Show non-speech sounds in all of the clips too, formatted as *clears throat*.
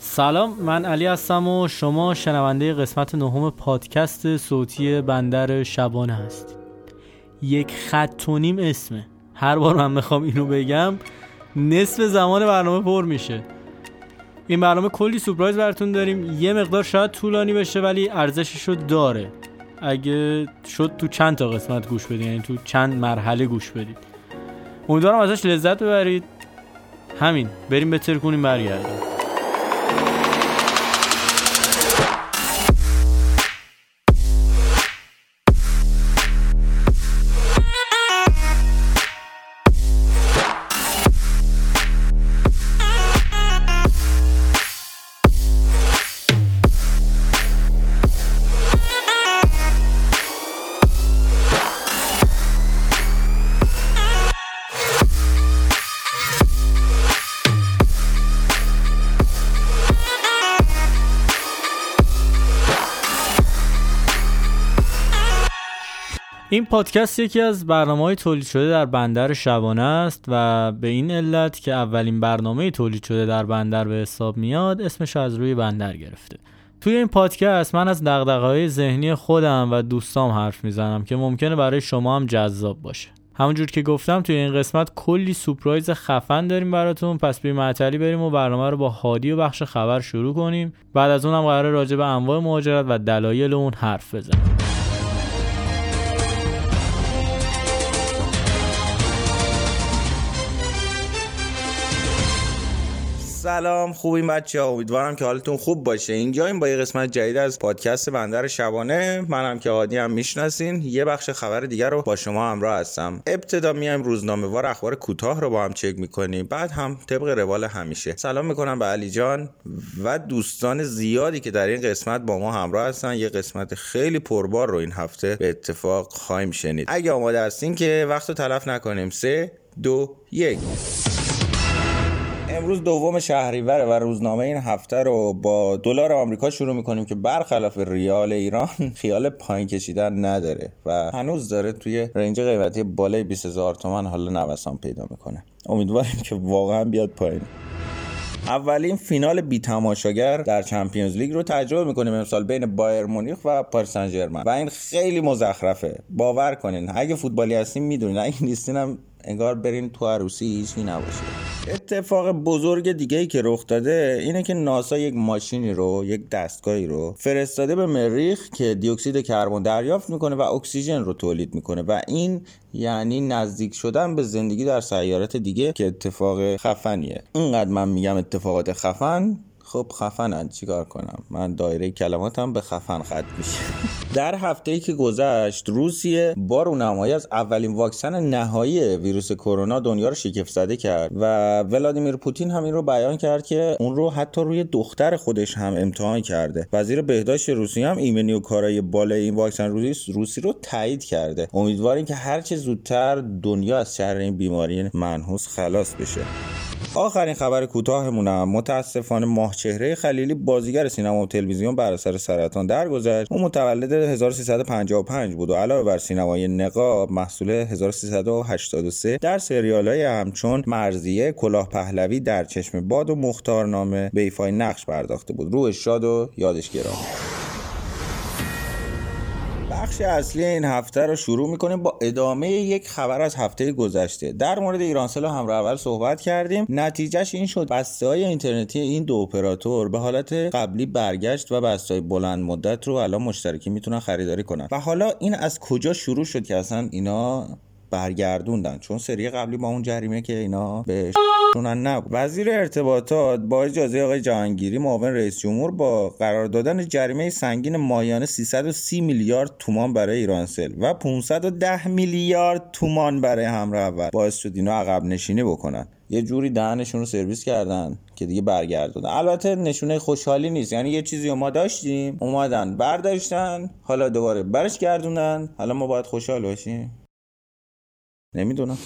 سلام من علی هستم و شما شنونده قسمت نهم پادکست صوتی بندر شبانه هست یک خط و نیم اسمه. هر بار من می‌خوام اینو بگم نصف زمان برنامه پر میشه. این برنامه کلی سورپرایز براتون داریم. یه مقدار شاید طولانی بشه ولی ارزشش رو داره. اگه شد تو چند تا قسمت گوش بدید یعنی تو چند مرحله گوش بدید امیدوارم ازش لذت ببرید. همین بریم به ترکونیم برگردیم. پادکست یکی از برنامه های تولید شده در بندر شبانه است و به این علت که اولین برنامه تولید شده در بندر به حساب میاد اسمش از روی بندر گرفته. توی این پادکست من از های ذهنی خودم و دوستام حرف می‌زنم که ممکنه برای شما هم جذاب باشه. همونجور که گفتم توی این قسمت کلی سپرایز خفن داریم براتون پس بی معطلی بریم و برنامه رو با هادی و بخش خبر شروع کنیم. بعد از اونم قرار راجع به انواع مهاجرت و دلایل اون حرف بزنیم. سلام خوبین بچه ها امیدوارم که حالتون خوب باشه. اینجاییم با یه قسمت جدید از پادکست بندر شبانه. منم که عادی هم می‌شناسین. یه بخش خبر دیگر رو با شما همراه هستم. ابتدا میایم روزنامه وار اخبار کوتاه رو با هم چک می‌کنیم. بعد هم طبق روال همیشه. سلام می‌کنم به علی جان و دوستان زیادی که در این قسمت با ما همراه هستن. یه قسمت خیلی پربار رو این هفته به اتفاق خواهیم شنید. اگه آماده هستین که وقت رو تلف نکنیم. سه دو یک. امروز دوم شهریوره و روزنامه این هفته رو با دلار آمریکا شروع می‌کنیم که برخلاف ریال ایران *laughs* خیال پایین کشیدن نداره و هنوز داره توی رنج قیمتی بالای 20000 تومان حالا نوسان پیدا می‌کنه. امیدواریم که واقعا بیاد پایین. اولین فینال بی تماشاگر در Champions League رو تجربه می‌کنیم امسال بین بایرن مونیخ و پاریس و این خیلی مزخرفه. باور کنین اگه فوتبالی هستین می‌دونین اگه نیستین هم انگار برین تو عروسی هیچی نباشه. اتفاق بزرگ دیگه ای که رخ داده اینه که ناسا یک ماشینی رو یک دستگاهی رو فرستاده به مریخ که دیوکسید کربن دریافت می‌کنه و اکسیژن رو تولید می‌کنه و این یعنی نزدیک شدن به زندگی در سیارات دیگه که اتفاق خفنیه. اینقدر من میگم اتفاقات خفن خب خفنن چیکار کنم؟ من دایره کلماتم به خفن خط میشه. *laughs* در هفته ای که گذشت روسیه با رونمایی از اولین واکسن نهایی ویروس کرونا دنیا رو شگفت زده کرد و ولادیمیر پوتین همین رو بیان کرد که اون رو حتی روی دختر خودش هم امتحان کرده. وزیر بهداشت روسیه هم ایمنی و کارای بالای این واکسن روسی روسی رو تایید کرده. امیدواریم که هرچه زودتر دنیا از شر این بیماری منحوس خلاص بشه. آخرین خبر کوتاهمونم. متاسفانه ماهچهره خلیلی بازیگر سینما و تلویزیون بر اثر سرطان درگذشت. او متولد 1355 بود و علاوه بر سینمای نقاب محصول 1383 در سریال های همچون مرزیه کلاه پهلوی در چشم باد و مختارنامه به ایفای نقش پرداخته بود. روح شاد و یادش گرامی. بخش اصلی این هفته رو شروع می‌کنیم با ادامه یک خبر از هفته گذشته. در مورد ایرانسل همراه اول صحبت کردیم. نتیجهش این شد بسته های اینترنتی این دو اپراتور به حالت قبلی برگشت و بسته های بلند مدت رو الان مشترکی می‌تونن خریداری کنن. و حالا این از کجا شروع شد که اصلا اینا برگردوندن. چون سری قبلی با اون جریمه که اینا به نبود. وزیر ارتباطات با اجازه آقای جهانگیری معاون رئیس جمهور با قرار دادن جریمه سنگین ماهیانه 330 میلیارد تومان برای ایرانسل و 510 میلیارد تومان برای همراه اول. باعث شد اینا عقب نشینی بکنن. یه جوری دهنشون رو سرویس کردن که دیگه برگردوندن. البته نشونه خوشحالی نیست. یعنی یه چیزی ما داشتیم اومدن برداشتن حالا دوباره برش گردوندن. حالا ما باید خوشحال باشیم. نمی‌دونم.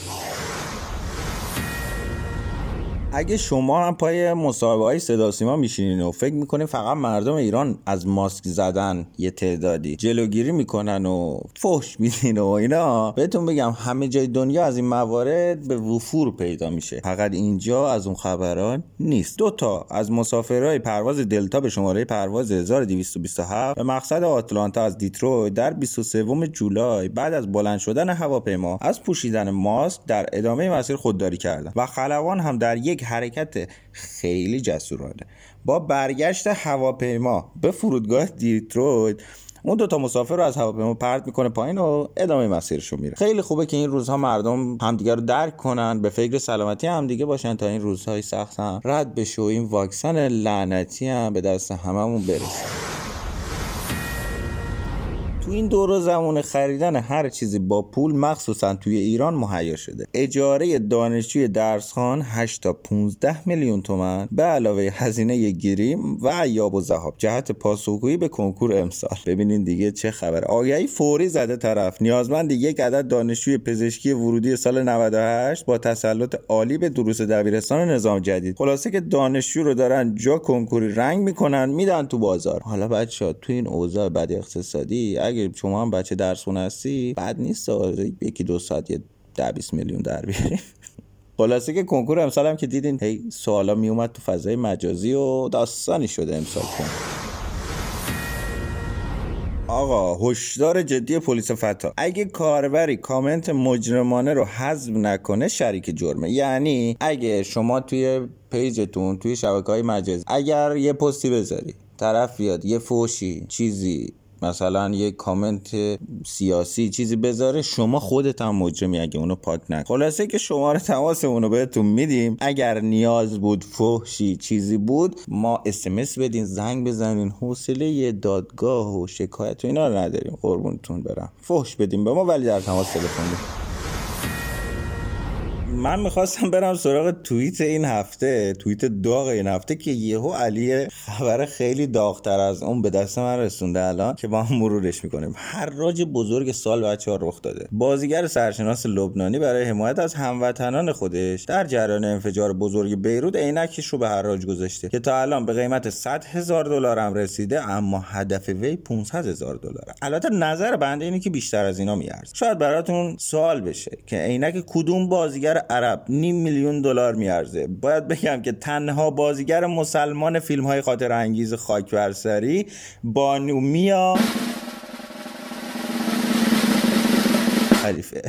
اگه شما هم پای مصاحبه های صدا سیما میشینین و فکر می‌کنین فقط مردم ایران از ماسک زدن یه تعدادی جلوگیری می‌کنن و فحش میدین و اینا بهتون بگم همه جای دنیا از این موارد به وفور پیدا میشه. فقط اینجا از اون خبران نیست. دو تا از مسافرهای پرواز دلتا به شماره پرواز 1227 به مقصد آتلانتا از دیترویت در 23 جولای بعد از بلند شدن هواپیما از پوشیدن ماسک در ادامه مسیر خودداری کردند و خلبان هم در یک حرکت خیلی جسورانه. با برگشت هواپیما به فرودگاه دیترویت اون دوتا مسافر رو از هواپیما پرت می‌کنه پایین و ادامه مسیرشون میره. خیلی خوبه که این روزها مردم همدیگه رو درک کنن به فکر سلامتی همدیگه باشن تا این روزهای سخت هم رد بشه و این واکسن لعنتی هم به دست هممون برسه. تو این دور زمان خریدن هر چیزی با پول مخصوصا توی ایران مهیا شده. اجاره دانشجوی درسخان 8 تا 15 میلیون تومن. به علاوه هزینه گیریم و عیاب و ذهاب. جهت پاسخگویی به کنکور امسال. ببینین دیگه چه خبر. آگهی فوری زده طرف. نیازمند یک عدد دانشجوی پزشکی ورودی سال 98 با تسلط عالی به دروس دبیرستان نظام جدید. خلاصه که دانشجو رو دارن جا کنکوری رنگ می‌کنن میدن تو بازار. حالا بچه تو این اوضاع بد اقتصادی اگه شما هم بچه درس هستی بعد نیست یکی دو ساعت یه ده میلیون در بیاریم *laughs* خلاصه که کنکور امسال هم که دیدین هی سوالا می اومد تو فضای مجازی و داستانی شده امسال کن. آقا هشدار جدی پلیس فتا. اگه کاربری کامنت مجرمانه رو حذف نکنه شریک جرمه. یعنی اگه شما توی پیجتون توی شبکه های مجازی اگر یه پستی بذاری طرف بیاد یه فوشی چیزی مثلا یه کامنت سیاسی چیزی بذاره شما خودت هم مجرمی اگه اونو پاک نکن. خلاصه که شماره تماس اونو بهتون میدیم. اگر نیاز بود فحشی چیزی بود ما اسمس بدین زنگ بزنین حوصله دادگاه و شکایت و اینا رو نداریم. قربونتون برم. فحش بدیم به ما ولی در تماس تلفن من می‌خواستم برم سراغ توییت این هفته توییت داغ این هفته که یهو علی خبر خیلی داغتر از اون به دست من رسونده الان که با هم مرورش می‌کنیم. هر راج بزرگ سال بچه ها رخ داده. بازیگر سرشناس لبنانی برای حمایت از هموطنان خودش در جریان انفجار بزرگ بیروت عینکش رو به راج گذاشته که تا الان به قیمت 100 هزار دلار هم رسیده اما هدف وی 500 هزار دلار. البته نظر بنده اینه که بیشتر از اینا میارزه. شاید براتون سوال بشه که عینک کدوم بازیگر عرب نیم میلیون دلار میارزه. باید بگم که تنها بازیگر مسلمان فیلم های خاطر انگیز خاک برسری بانومیا خلیفه.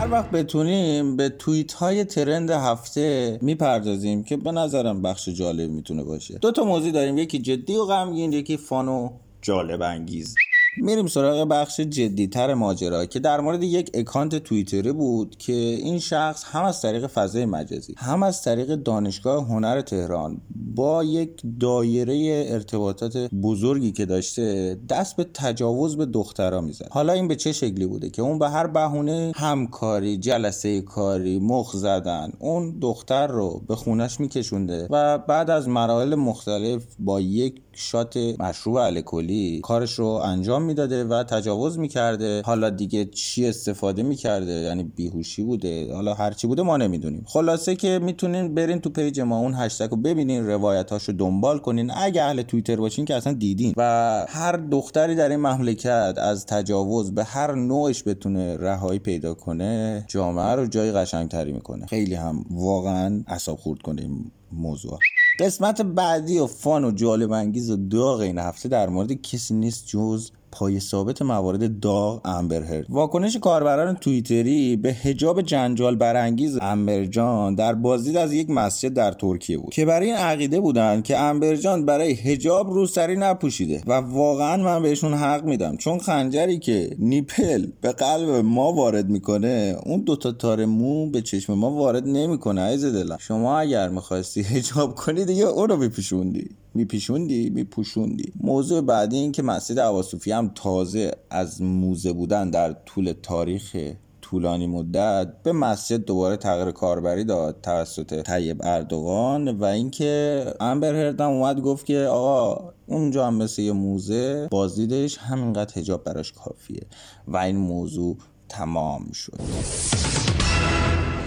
هر وقت بتونیم به توییت های ترند هفته می‌پردازیم که به نظرم بخش جالب می‌تونه باشه. دو تا موضوع داریم. یکی جدی و غمگین یکی فان و جالب انگیز. میریم سراغ بخش جدیتر ماجرا که در مورد یک اکانت توییتری بود که این شخص هم از طریق فضای مجازی هم از طریق دانشگاه هنر تهران با یک دایره ارتباطات بزرگی که داشته دست به تجاوز به دخترها می‌زد. حالا این به چه شکلی بوده که اون به هر بهونه همکاری جلسه کاری مخ زدن اون دختر رو به خونش میکشونده و بعد از مراحل مختلف با یک shot مشروب الکلی کارش رو انجام می‌داده و تجاوز می‌کرده. حالا دیگه چی استفاده می‌کرده؟ یعنی بیهوشی بوده. حالا هرچی بوده ما نمی‌دونیم. خلاصه که می‌تونین برین تو page ما اون هشتگ رو ببینین روایتاش رو دنبال کنین. اگه اهل توییتر باشین که اصلا دیدین. و هر دختری در این مملکت از تجاوز به هر نوعش بتونه رهایی پیدا کنه جامعه رو جای قشنگتری می‌کنه. خیلی هم واقعا اعصاب خورد کنیم موضوع. قسمت بعدی و فان و جالب انگیز و داغ این هفته در مورد کسی نیست جز پای ثابت موارد داغ امبر هرد. واکنش کاربران توییتری به حجاب جنجال برانگیز امبرجان در بازدید از یک مسجد در ترکیه بود. که برای این عقیده بودند که امبرجان برای حجاب روسری نپوشیده و واقعا من بهشون حق میدم. چون خنجری که نیپل به قلب ما وارد می‌کنه اون دوتا تار مو به چشم ما وارد نمی‌کنه عزیز دلم. شما اگر می‌خواستی حجاب کنی دیگه اون رو بپیشوندی میپیشوندی؟ میپوشوندی. موضوع بعدی این که مسجد عواسوفی هم تازه از موزه بودن در طول تاریخ طولانی مدت به مسجد دوباره تغییر کاربری داد توسط طیب اردوغان و اینکه امبر هردم اومد گفت که آقا اونجا هم مثل یه موزه بازدیدش همینقدر هجاب براش کافیه و این موضوع تمام شد.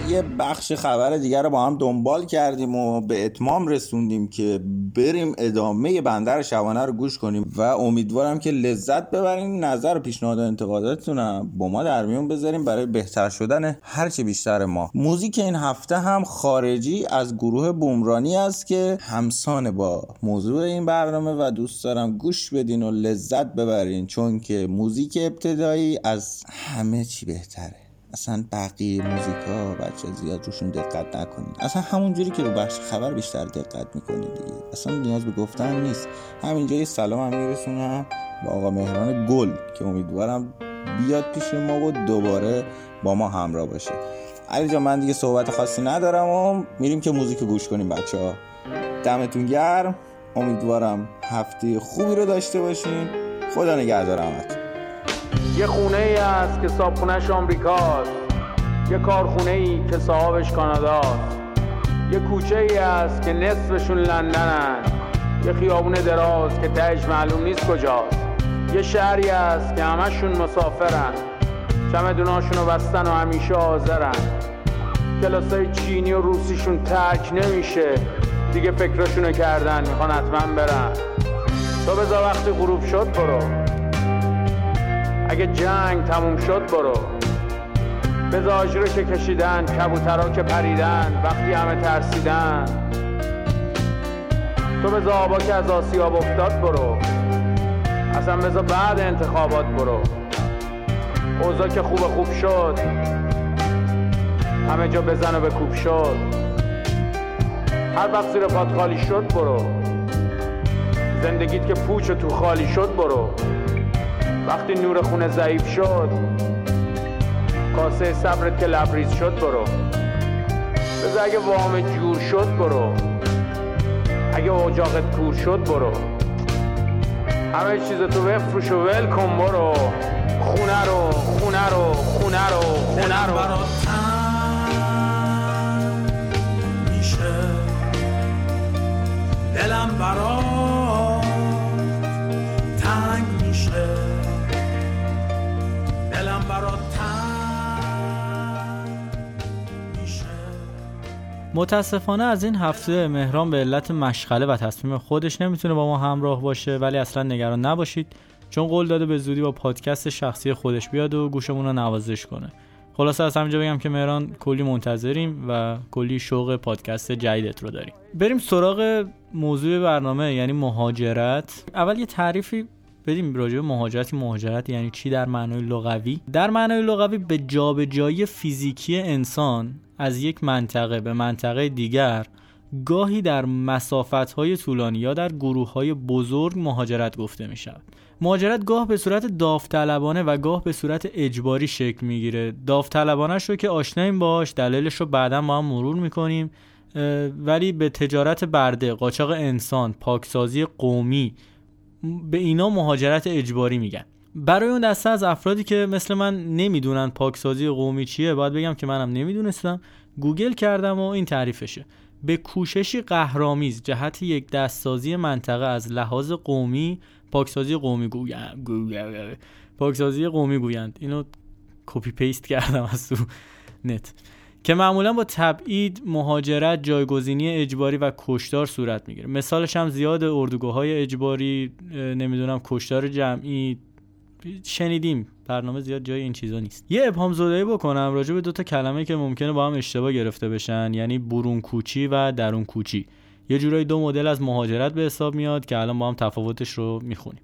یه بخش خبر دیگر رو با هم دنبال کردیم و به اتمام رسوندیم که بریم ادامه بندر شبانه رو گوش کنیم و امیدوارم که لذت ببرین نظر و پیشنهاد و انتقاداتتون با ما در میون بذاریم برای بهتر شدن هرچه بیشتر ما. موزیک این هفته هم خارجی از گروه بومرانی است که همسان با موضوع این برنامه و دوست دارم گوش بدین و لذت ببرین چون که موزیک ابتدایی از همه چی بهتره. اصلا بقیه موزیکا بچه زیاد روشون دقت نکنید. اصلا همون جوری که رو بخش خبر بیشتر دقت می‌کنید دیگه. اصلا نیاز به گفتن نیست. همینجا یه سلام هم میرسونم با آقا مهران گل که امیدوارم بیاد پیش ما و دوباره با ما همراه باشه. علی جان من دیگه صحبت خاصی ندارم و میریم که موزیک گوش کنیم بچه ها دمتون گرم. امیدوارم هفته خوبی رو داشته باشین. خدا نگهدارمتون یه خونه ای هست که صابخونهش آمریکاست. یه کارخونه ای که صاحبش کاناداست. یه کوچه ای هست که نصفشون لندنن. یه خیابون دراز که تهش معلوم نیست کجاست. یه شهری هست که همشون مسافرن. چمدوناشون رو بستن و همیشه حاضرن. کلاسای چینی و روسیشون ترک نمیشه. دیگه فکرشونو کردن می‌خوان حتما برن. تو بذار وقتی غروب شد برو. اگه جنگ تموم شد برو. به آجرو که کشیدن کبوترا که پریدن وقتی همه ترسیدن. تو به آبا که از آسیاب افتاد برو. اصلا بذار بعد انتخابات برو. اوضاع که خوب خوب شد. همه جا بزن و کوب شد. هر وقت زیر پات خالی شد برو. زندگیت که پوچ تو خالی شد برو. وقتی نور خونه ضعیف شد کاسه صبرت که لبریز شد برو. بذار اگه وام جور شد برو. اگه اجاقت کور شد برو. همه چیز تو بفروش و ول کن برو. خونه رو خونه رو خونه رو خونه رو. دلم برات متاسفانه از این هفته مهران به علت مشغله و تصمیم خودش نمی‌تونه با ما همراه باشه ولی اصلا نگران نباشید. چون قول داده به زودی با پادکست شخصی خودش بیاد و گوشمون رو نوازش کنه. خلاصه از همینجا بگم که مهران کلی منتظریم و کلی شوق پادکست جدیدت رو داریم. بریم سراغ موضوع برنامه یعنی مهاجرت. اول یه تعریفی بدیم راجع به مهاجرت مهاجرت یعنی چی در معنای لغوی؟ در معنای لغوی به جابجایی فیزیکی انسان از یک منطقه به منطقه دیگر گاهی در مسافت های طولانی یا در گروه های بزرگ مهاجرت گفته می شود مهاجرت گاه به صورت داوطلبانه و گاه به صورت اجباری شکل می‌گیره. داوطلبانه رو که آشناییم باش دلیلش رو بعدا با هم مرور می‌کنیم. ولی به تجارت برده قاچاق انسان پاکسازی قومی به اینا مهاجرت اجباری میگن. برای اون دسته از افرادی که مثل من نمی‌دونن پاکسازی قومی چیه باید بگم که منم نمی‌دونستم. گوگل کردم و این تعریفشه. به کوششی قهرآمیز جهت یکدست‌سازی منطقه از لحاظ قومی پاکسازی قومی گویند پاکسازی قومی گویند. اینو copy paste کردم از تو نت. که معمولا با تبعید مهاجرت جایگزینی اجباری و کشتار صورت می‌گیره. مثالش هم زیاد اردوگاه های اجباری نمی‌دونم کشتار جمعی شنیدیم. برنامه زیاد جای این چیزا نیست. یه ابهام زدایی بکنم راجع به دو تا کلمه که ممکنه با هم اشتباه گرفته بشن یعنی برون کوچی و درون کوچی. یه جورایی دو مدل از مهاجرت به حساب میاد که الان با هم تفاوتش رو می‌خونیم.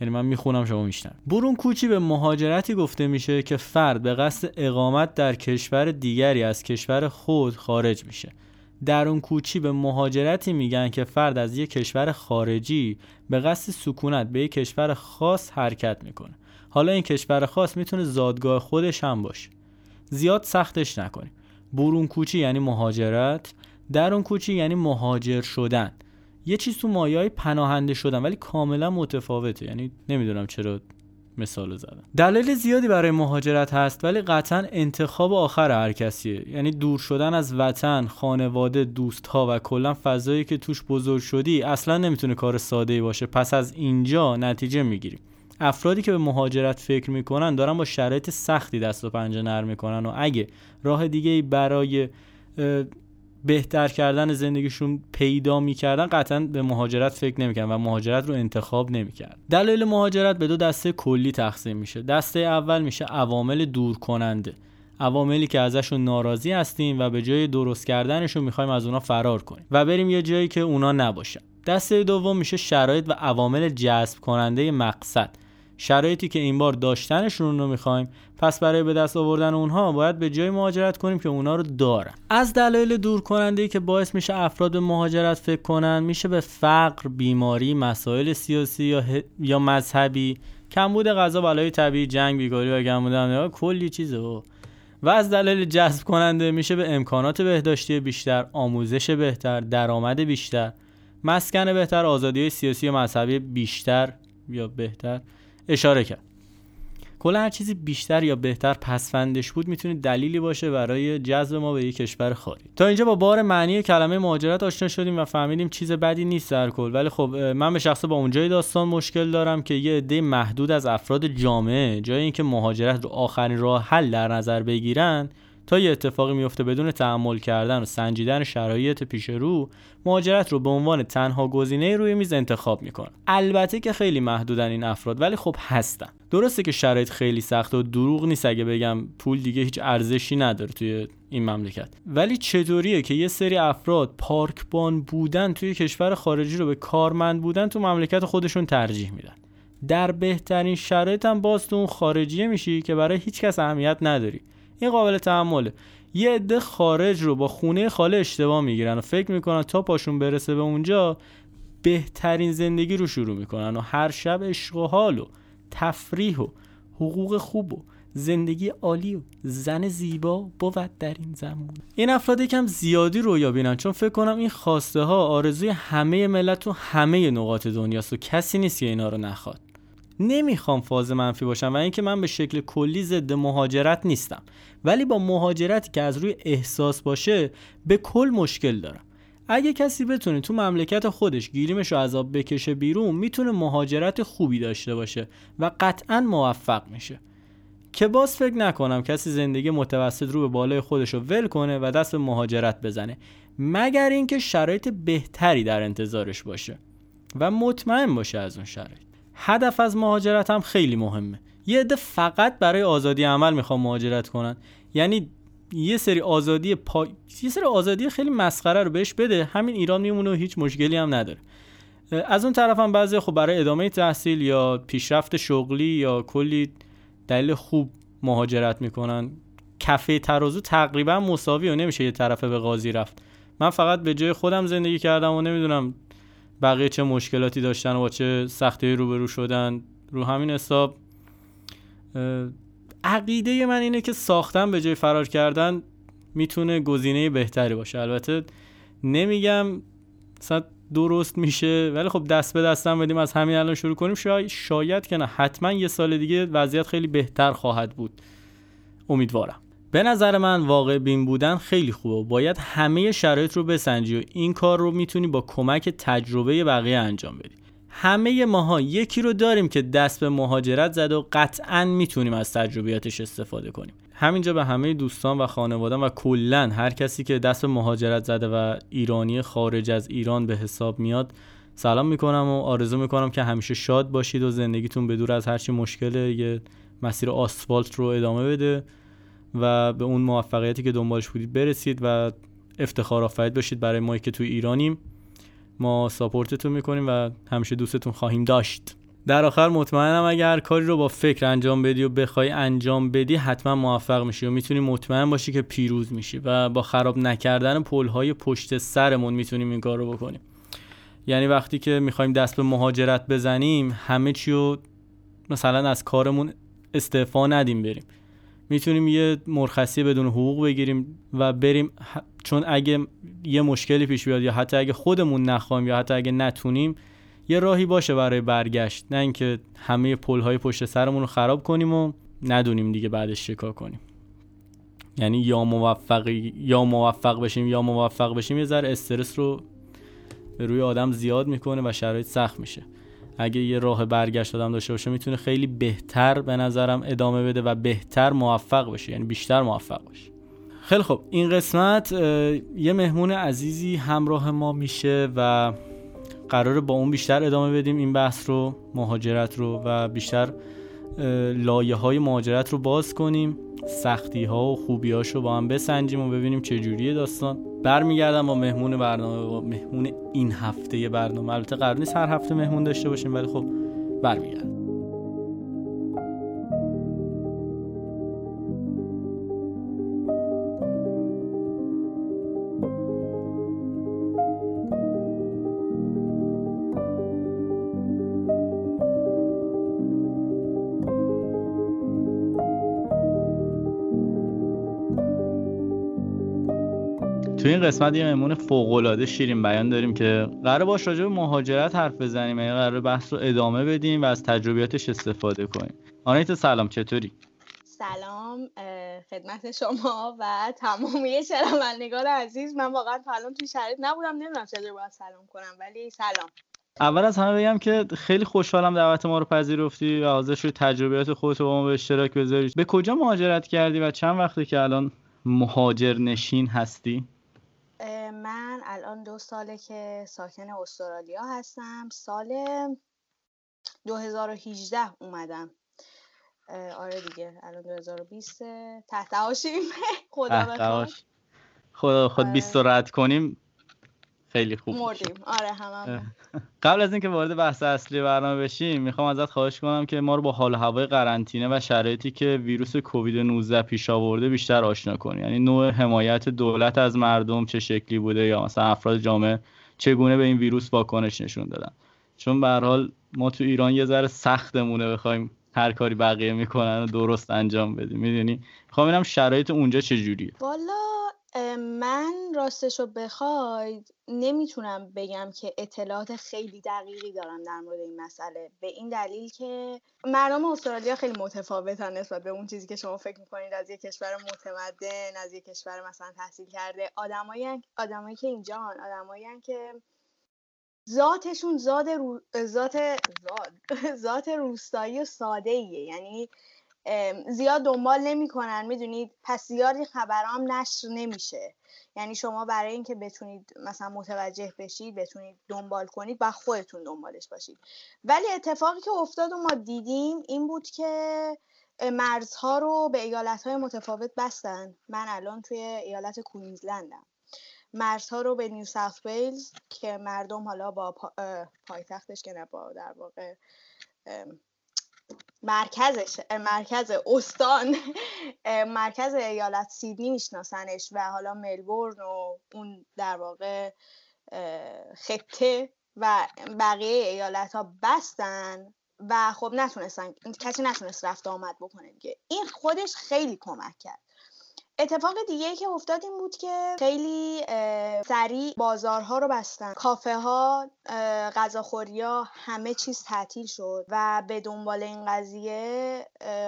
یعنی من می‌خونم شما میشنم برون کوچی به مهاجرتی گفته میشه که فرد به قصد اقامت در کشور دیگری از کشور خود خارج میشه. درون کوچی به مهاجرتی میگن که فرد از یک کشور خارجی به قصد سکونت به یک کشور خاص حرکت می‌کنه. حالا این کشور خاص می‌تونه زادگاه خودش هم باشه. زیاد سختش نکنیم. برون کوچی یعنی مهاجرت درون کوچی یعنی مهاجر شدن. یه چیز تو مایه پناهنده شدن ولی کاملا متفاوته. یعنی نمی‌دونم چرا مثال زدم. دلیل زیادی برای مهاجرت هست ولی قطعا انتخاب آخر هر کسیه. یعنی دور شدن از وطن خانواده دوستها و کلا فضایی که توش بزرگ شدی اصلا نمی‌تونه کار ساده باشه. پس از اینجا نتیجه می‌گیریم افرادی که به مهاجرت فکر می‌کنن دارن با شرایط سختی دست و پنجه نرم می‌کنن و اگه راه دیگه برای بهتر کردن زندگیشون پیدا می‌کردن قطعا به مهاجرت فکر نمی‌کردن و مهاجرت رو انتخاب نمی‌کرد دلایل مهاجرت به دو دسته کلی تقسیم میشه. دسته اول میشه عوامل دور کننده عواملی که ازشون ناراضی هستیم و به جای درست کردنشون می‌خوایم از اونا فرار کنیم و بریم یه جایی که اونا نباشن. دسته دوم میشه شرایط و عوامل جذب کننده مقصد. شرایطی که این بار داشتنشون رو می‌خوایم. پس برای به دست آوردن اونها باید به جای مهاجرت کنیم که اونا رو دارن. از دلایل دور کننده که باعث میشه افراد به مهاجرت فکر کنن میشه به فقر بیماری مسائل سیاسی یا, یا مذهبی کمبود غذا بلای طبیعی جنگ بیکاری و کمبود کلی چیزه و از دلایل جذب کننده میشه به امکانات بهداشتی بیشتر آموزش بهتر درآمد بیشتر مسکن بهتر آزادی سیاسی و مذهبی بیشتر یا بهتر. اشاره کرد. کلا هر چیزی بیشتر یا بهتر پسفندش بود می‌تونه دلیلی باشه برای جذب ما به یک کشور خارجی تا اینجا با بار معنی کلمه مهاجرت آشنا شدیم و فهمیدیم چیز بدی نیست در کل. ولی خب من به شخصه با اونجای داستان مشکل دارم که یه عده محدود از افراد جامعه جای اینکه مهاجرت رو آخرین راه حل در نظر بگیرن تا یه اتفاقی میفته بدون تحمل کردن و سنجیدن شرایط پیش رو مهاجرت رو به عنوان تنها گزینه روی میز انتخاب می‌کنن البته که خیلی محدودن این افراد ولی خب هستن. درسته که شرایط خیلی سخت و دروغ نیست اگه بگم پول دیگه هیچ ارزشی نداره توی این مملکت. ولی چطوریه که یه سری افراد پارکبان بودن توی کشور خارجی رو به کارمند بودن تو مملکت خودشون ترجیح میدن. در بهترین شرایط هم باز تو اون خارجیه میشی که برای هیچ کس اهمیت نداری. این قابل تحمله. یه عده خارج رو با خونه خاله اشتباه می‌گیرن و فکر می‌کنن تا پاشون برسه به اونجا بهترین زندگی رو شروع می‌کنن و هر شب عشق و حال و تفریح و حقوق خوب و زندگی عالی و زن زیبا بود در این زمان. این افراد یکم زیادی رویا بینن چون فکر کنم این خواسته ها آرزوی همه ملت و همه نقاط دنیاست و کسی نیست که اینا رو نخواد. نمی‌خوام فاز منفی باشم و اینکه من به شکل کلی ضد مهاجرت نیستم. ولی با مهاجرتی که از روی احساس باشه به کل مشکل دارم. اگه کسی بتونه تو مملکت خودش گیریمش رو عذاب بکشه بیرون می‌تونه مهاجرت خوبی داشته باشه و قطعا موفق میشه. که باز فکر نکنم کسی زندگی متوسط رو به بالای خودش رو ول کنه و دست به مهاجرت بزنه. مگر اینکه شرایط بهتری در انتظارش باشه. و مطمئن باشه از اون شرایط. هدف از مهاجرت هم خیلی مهمه. یه عده فقط برای آزادی عمل می‌خوام مهاجرت کنن. یعنی یه سری آزادی پا... یه سری آزادی خیلی مسخره رو بهش بده. همین ایران میمونه و هیچ مشکلی هم نداره. از اون طرف هم بعضی خب برای ادامه تحصیل یا پیشرفت شغلی یا کلی دلیل خوب مهاجرت می‌کنن. کفه ترازو تقریبا مساوی و نمیشه یه طرفه به قاضی رفت. من فقط به جای خودم زندگی کردم و نمی‌دونم بقیه چه مشکلاتی داشتن و با چه سختی روبرو شدن رو همین حساب عقیده من اینه که ساختن به جای فرار کردن می‌تونه گزینه بهتری باشه. البته نمیگم مثلا درست میشه ولی خب دست به دستم بدیم از همین الان شروع کنیم. شاید, شاید که نه. حتما یه سال دیگه وضعیت خیلی بهتر خواهد بود. امیدوارم. به نظر من واقع بین بودن خیلی خوبه باید همه شرایط رو بسنجی و این کار رو می‌تونی با کمک تجربه بقیه انجام بدی. همه ماها یکی رو داریم که دست به مهاجرت زده و قطعا می‌تونیم از تجربیاتش استفاده کنیم. همینجا به همه دوستان و خانوادان و کلا هر کسی که دست به مهاجرت زده و ایرانی خارج از ایران به حساب میاد سلام می‌کنم و آرزو می‌کنم که همیشه شاد باشید و زندگیتون به دور از هرچی مشکل یه مسیر آسفالت رو ادامه بده. و به اون موفقیتی که دنبالش بودید برسید و افتخار آفرید باشید برای ما که تو ایرانیم. ما ساپورتتون می‌کنیم و همیشه دوستتون خواهیم داشت. در آخر مطمئنم اگر کاری رو با فکر انجام بدی و بخوای انجام بدی حتما موفق میشی و می‌تونی مطمئن باشی که پیروز میشی و با خراب نکردن پلهای پشت سرمون می‌تونیم این کار رو بکنیم. یعنی وقتی که می‌خوایم دست به مهاجرت بزنیم همه چی رو مثلا از کارمون استعفا ندیم بریم. می‌تونیم یه مرخصی بدون حقوق بگیریم و بریم چون اگه یه مشکلی پیش بیاد یا حتی اگه خودمون نخوایم یا حتی اگه نتونیم یه راهی باشه برای برگشت. نه اینکه همه پل های پشت سرمون رو خراب کنیم و ندونیم دیگه بعدش چیکار کنیم. یعنی یا موفق یا موفق بشیم یا موفق بشیم یه ذره استرس رو روی آدم زیاد می‌کنه و شرایط سخت میشه. اگه یه راه برگشت آدم داشته باشه می‌تونه خیلی بهتر به نظرم ادامه بده و بهتر موفق بشه یعنی بیشتر موفق بشه خیلی خب این قسمت یه مهمون عزیزی همراه ما میشه و قراره با اون بیشتر ادامه بدیم این بحث رو مهاجرت رو و بیشتر لایه های مهاجرت رو باز کنیم سختی ها و خوبی رو با هم بسنجیم و ببینیم چه جوریه داستان. برمیگردم با مهمون برنامه با مهمون این هفته برنامه. البته قرار نیست هر هفته مهمون داشته باشیم ولی خب برمیگردم. تو این قسمت یه مهمون فوق العاده شیرین بیان داریم که قرار باش راجع به مهاجرت حرف بزنیم یعنی قرار بحث رو ادامه بدیم و از تجربیاتش استفاده کنیم. آنیت سلام چطوری؟ سلام خدمت شما و تمامی شنوندگان عزیز. من واقعا تا الان توی شرایط نبودم نمی‌دونم چطور باید سلام کنم ولی سلام. اول از همه بگم که خیلی خوشحالم دعوت ما رو پذیرفتی و حاضر شدی تجربیات خودت با ما به اشتراک بذاری. به کجا مهاجرت کردی و چند وقته که الان مهاجر نشین هستی؟ من الان دو ساله که ساکن استرالیا هستم. سال 2018 اومدم. آره دیگه الان 2020 تحت هاشیم *laughs* خدا خدا خود 20 آره. رد کنیم. خیلی خوب مردیم. آره همه قبل از اینکه وارد بحث اصلی برنامه بشیم می‌خوام ازت خواهش کنم که ما رو با حال هوای قرنطینه و شرایطی که ویروس کووید 19 پیش آورده بیشتر آشنا کنی یعنی نوع حمایت دولت از مردم چه شکلی بوده یا مثلا افراد جامعه چگونه به این ویروس واکنش نشون دادن. چون به حال ما تو ایران یه ذره سختمونه بخوایم هر کاری بقیه می‌کنن و درست انجام بدیم می‌دونی؟ می‌خوام ببینم شرایط اونجا چجوریه؟ والا من راستشو بخواید نمی‌تونم بگم که اطلاعات خیلی دقیقی دارم در مورد این مسئله. به این دلیل که مردم استرالیا خیلی متفاوتن نسبت به اون چیزی که شما فکر می‌کنید. از یک کشور متمدن از یک کشور مثلا تحصیل کرده. آدمایی آدمایی که اینجا آدمایی که ذاتشون ذات رو... ذات ذات *laughs* ذات روستایی و ساده ایه یعنی زیاد دنبال نمی‌کنن می‌دونید؟ پس زیادی خبرام نشر نمیشه. یعنی شما برای اینکه بتونید مثلا متوجه بشید بتونید دنبال کنید و خودتون دنبالش باشید. ولی اتفاقی که افتاد و ما دیدیم این بود که مرزها رو به ایالت های متفاوت بستن. من الان توی ایالت کوینزلندم. مرزها رو به نیو ساوت ویلز که مردم حالا با پایتختش که نه با در واقع مرکزش مرکز استان مرکز ایالت سیدنی میشناسنش و حالا ملبورن و اون در واقع خطه و بقیه ایالت ها بستن و خب نتونستن کسی نتونست رفت آمد بکنه دیگه. این خودش خیلی کمک کرد. اتفاق دیگه که افتاد این بود که خیلی سریع بازارها رو بستن. کافه ها غذاخوری ها همه چیز تعطیل شد و به دنبال این قضیه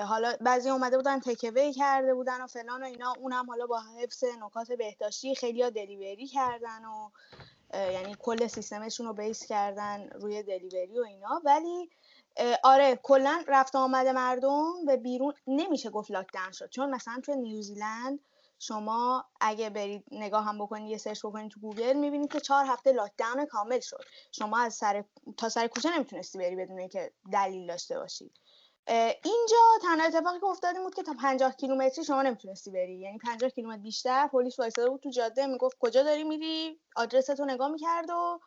حالا بعضی اومده بودن تکوی کرده بودن و فلان و اینا. اونم حالا با حفظ نکات بهداشتی خیلی ها دلیوری کردن و یعنی کل سیستمشون رو بیس کردن روی دلیوری و اینا. ولی آره کلا رفت آمد مردم به بیرون. نمیشه گفت لاکداون شد. چون مثلا تو نیوزیلند شما اگه برید نگاه هم بکنید یه search بکنید تو گوگل می‌بینید که چهار هفته lockdown کامل شد. شما از سر تا سر کوچه نمی‌تونستی بری بدون اینکه دلیل داشته باشید اینجا تنها اتفاقی که افتاد بود که تا 50 کیلومتری شما نمی‌تونستی بری. یعنی 50 کیلومتر بیشتر پلیس وایساده بود تو جاده می‌گفت کجا داری میری؟ آدرستو نگاه می‌کرد و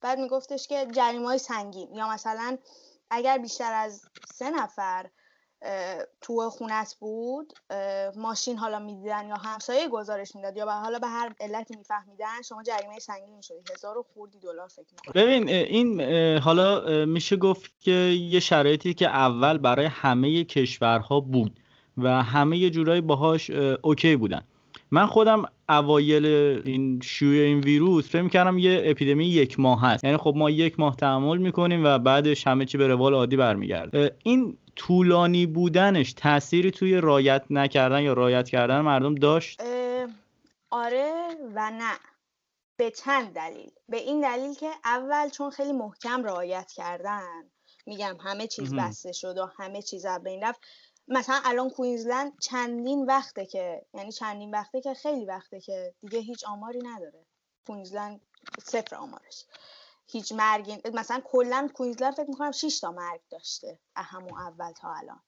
بعد میگفتش که جریمه های سنگین. یا مثلا اگر بیشتر از سه نفر تو خونت بود ماشین حالا می‌دیدن یا همسایه گزارش می‌داد یا حالا به هر علتی میفهمیدن شما جریمه سنگین می‌شدی. هزار و خوردی دلار فکر ببین این حالا میشه گفت که یه شرایطی که اول برای همه کشورها بود و همه جورایی باهاش اوکی بودن. من خودم اوایل این شیوع این ویروس فکر کردم یه اپیدمی یک ماه هست. یعنی خب ما یک ماه تحمل می‌کنیم و بعدش همه چی به روال عادی برمیگرده. این طولانی بودنش تأثیری توی رایت نکردن یا رایت کردن مردم داشت؟ آره و نه. به چند دلیل؟ به این دلیل که اول چون خیلی محکم رعایت کردن میگم همه چیز بسته شد و همه چیز از بین رفت مثلا الان کوینزلند چندین وقته که یعنی چندین وقته که خیلی وقته که دیگه هیچ آماری نداره. کوینزلند صفر آمارش. هیچ مرگی مثلا کلا کوینزلند فکر می‌کنم 6 تا مرگ داشته همون اول تا الان.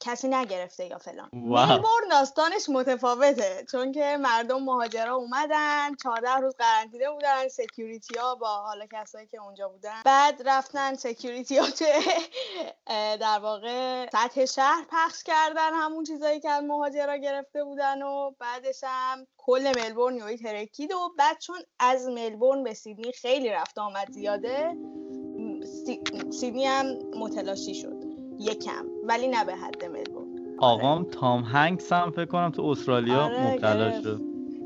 کسی نگرفته یا فلان. ملبورن داستانش متفاوته چون که مردم مهاجرا اومدن 14 روز قرنطینه بودن security ها با حالا کسایی که اونجا بودن. بعد رفتن security ها در واقع سطح شهر پخش کردن همون چیزایی که از مهاجرا گرفته بودن و بعدش هم کل ملبورن یهویی ترکید و بعد چون از ملبورن به سیدنی خیلی رفت آمد زیاده سیدنی هم متلاشی شد. یکم ولی نه به حد ملبورن. آقای تام هنکس هم فکر کنم تو استرالیا آره مبتلا شد.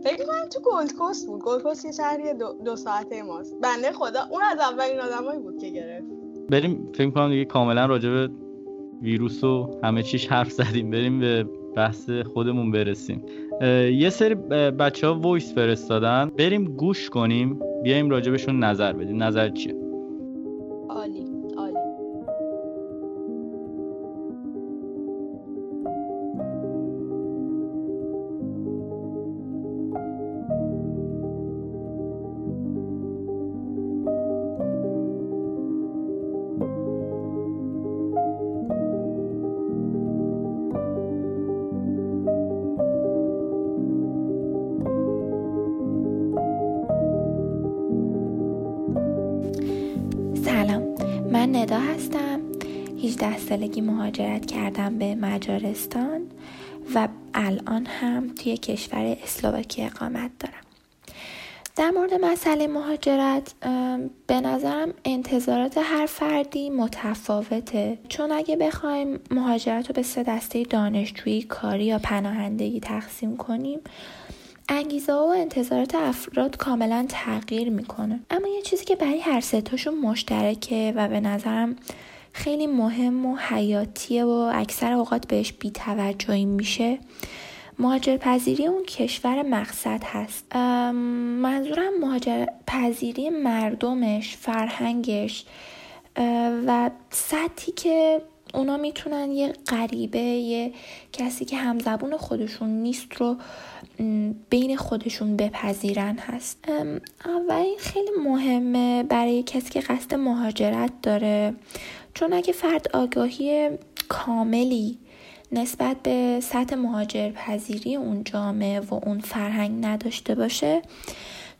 فکر کنم تو گولد کوست بود. گولد کوست یه شهری دو, دو ساعته ماست. بنده خدا اون از اولین آدمایی بود که گرفت. بریم فکر کنم دیگه کاملا راجع به ویروس و همه چیش حرف زدیم. بریم به بحث خودمون برسیم. یه سری بچه ها voice فرستادن. بریم گوش کنیم. بیایم راجبشون نظر بدیم. نظر چیه؟ ندا هستم. 18 سالگی مهاجرت کردم به مجارستان و الان هم توی کشور اسلوواکی اقامت دارم. در مورد مسئله مهاجرت به نظرم انتظارات هر فردی متفاوته. چون اگه بخوایم مهاجرت رو به سه دسته دانشجویی کاری یا پناهندگی تقسیم کنیم انگیزه و انتظارات افراد کاملا تغییر می‌کنه. اما یه چیزی که برای هر ستاشون مشترکه و به نظرم خیلی مهم و حیاتیه و اکثر اوقات بهش بیتوجهی میشه مهاجر پذیری اون کشور مقصد هست. منظورم مهاجر پذیری مردمش فرهنگش و سطحی که اونا می‌تونن یه غریبه یه کسی که همزبون خودشون نیست رو بین خودشون بپذیرن هست. اولین خیلی مهمه برای کسی که قصد مهاجرت داره چون اگه فرد آگاهی کاملی نسبت به سطح مهاجر پذیری اون جامعه و اون فرهنگ نداشته باشه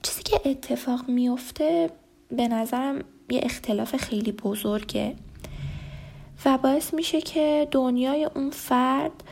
چیزی که اتفاق میفته به نظرم یه اختلاف خیلی بزرگه و باعث میشه که دنیای اون فرد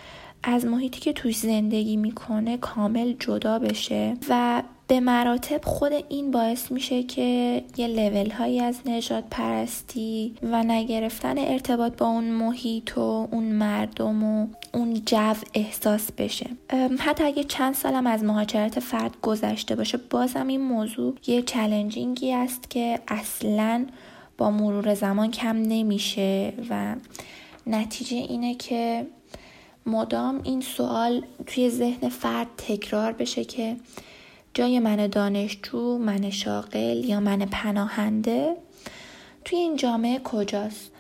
از محیطی که توش زندگی می‌کنه کامل جدا بشه و به مراتب خود این باعث میشه که یه لول هایی از نجات پرستی و نگرفتن ارتباط با اون محیط و اون مردم و اون جو احساس بشه. حتی اگه چند سالم از مهاجرت فرد گذشته باشه بازم این موضوع یه چلنجینگی است که اصلا با مرور زمان کم نمیشه و نتیجه اینه که مدام این سوال توی ذهن فرد تکرار بشه که جای من دانشجو، من شاغل یا من پناهنده توی این جامعه کجاست؟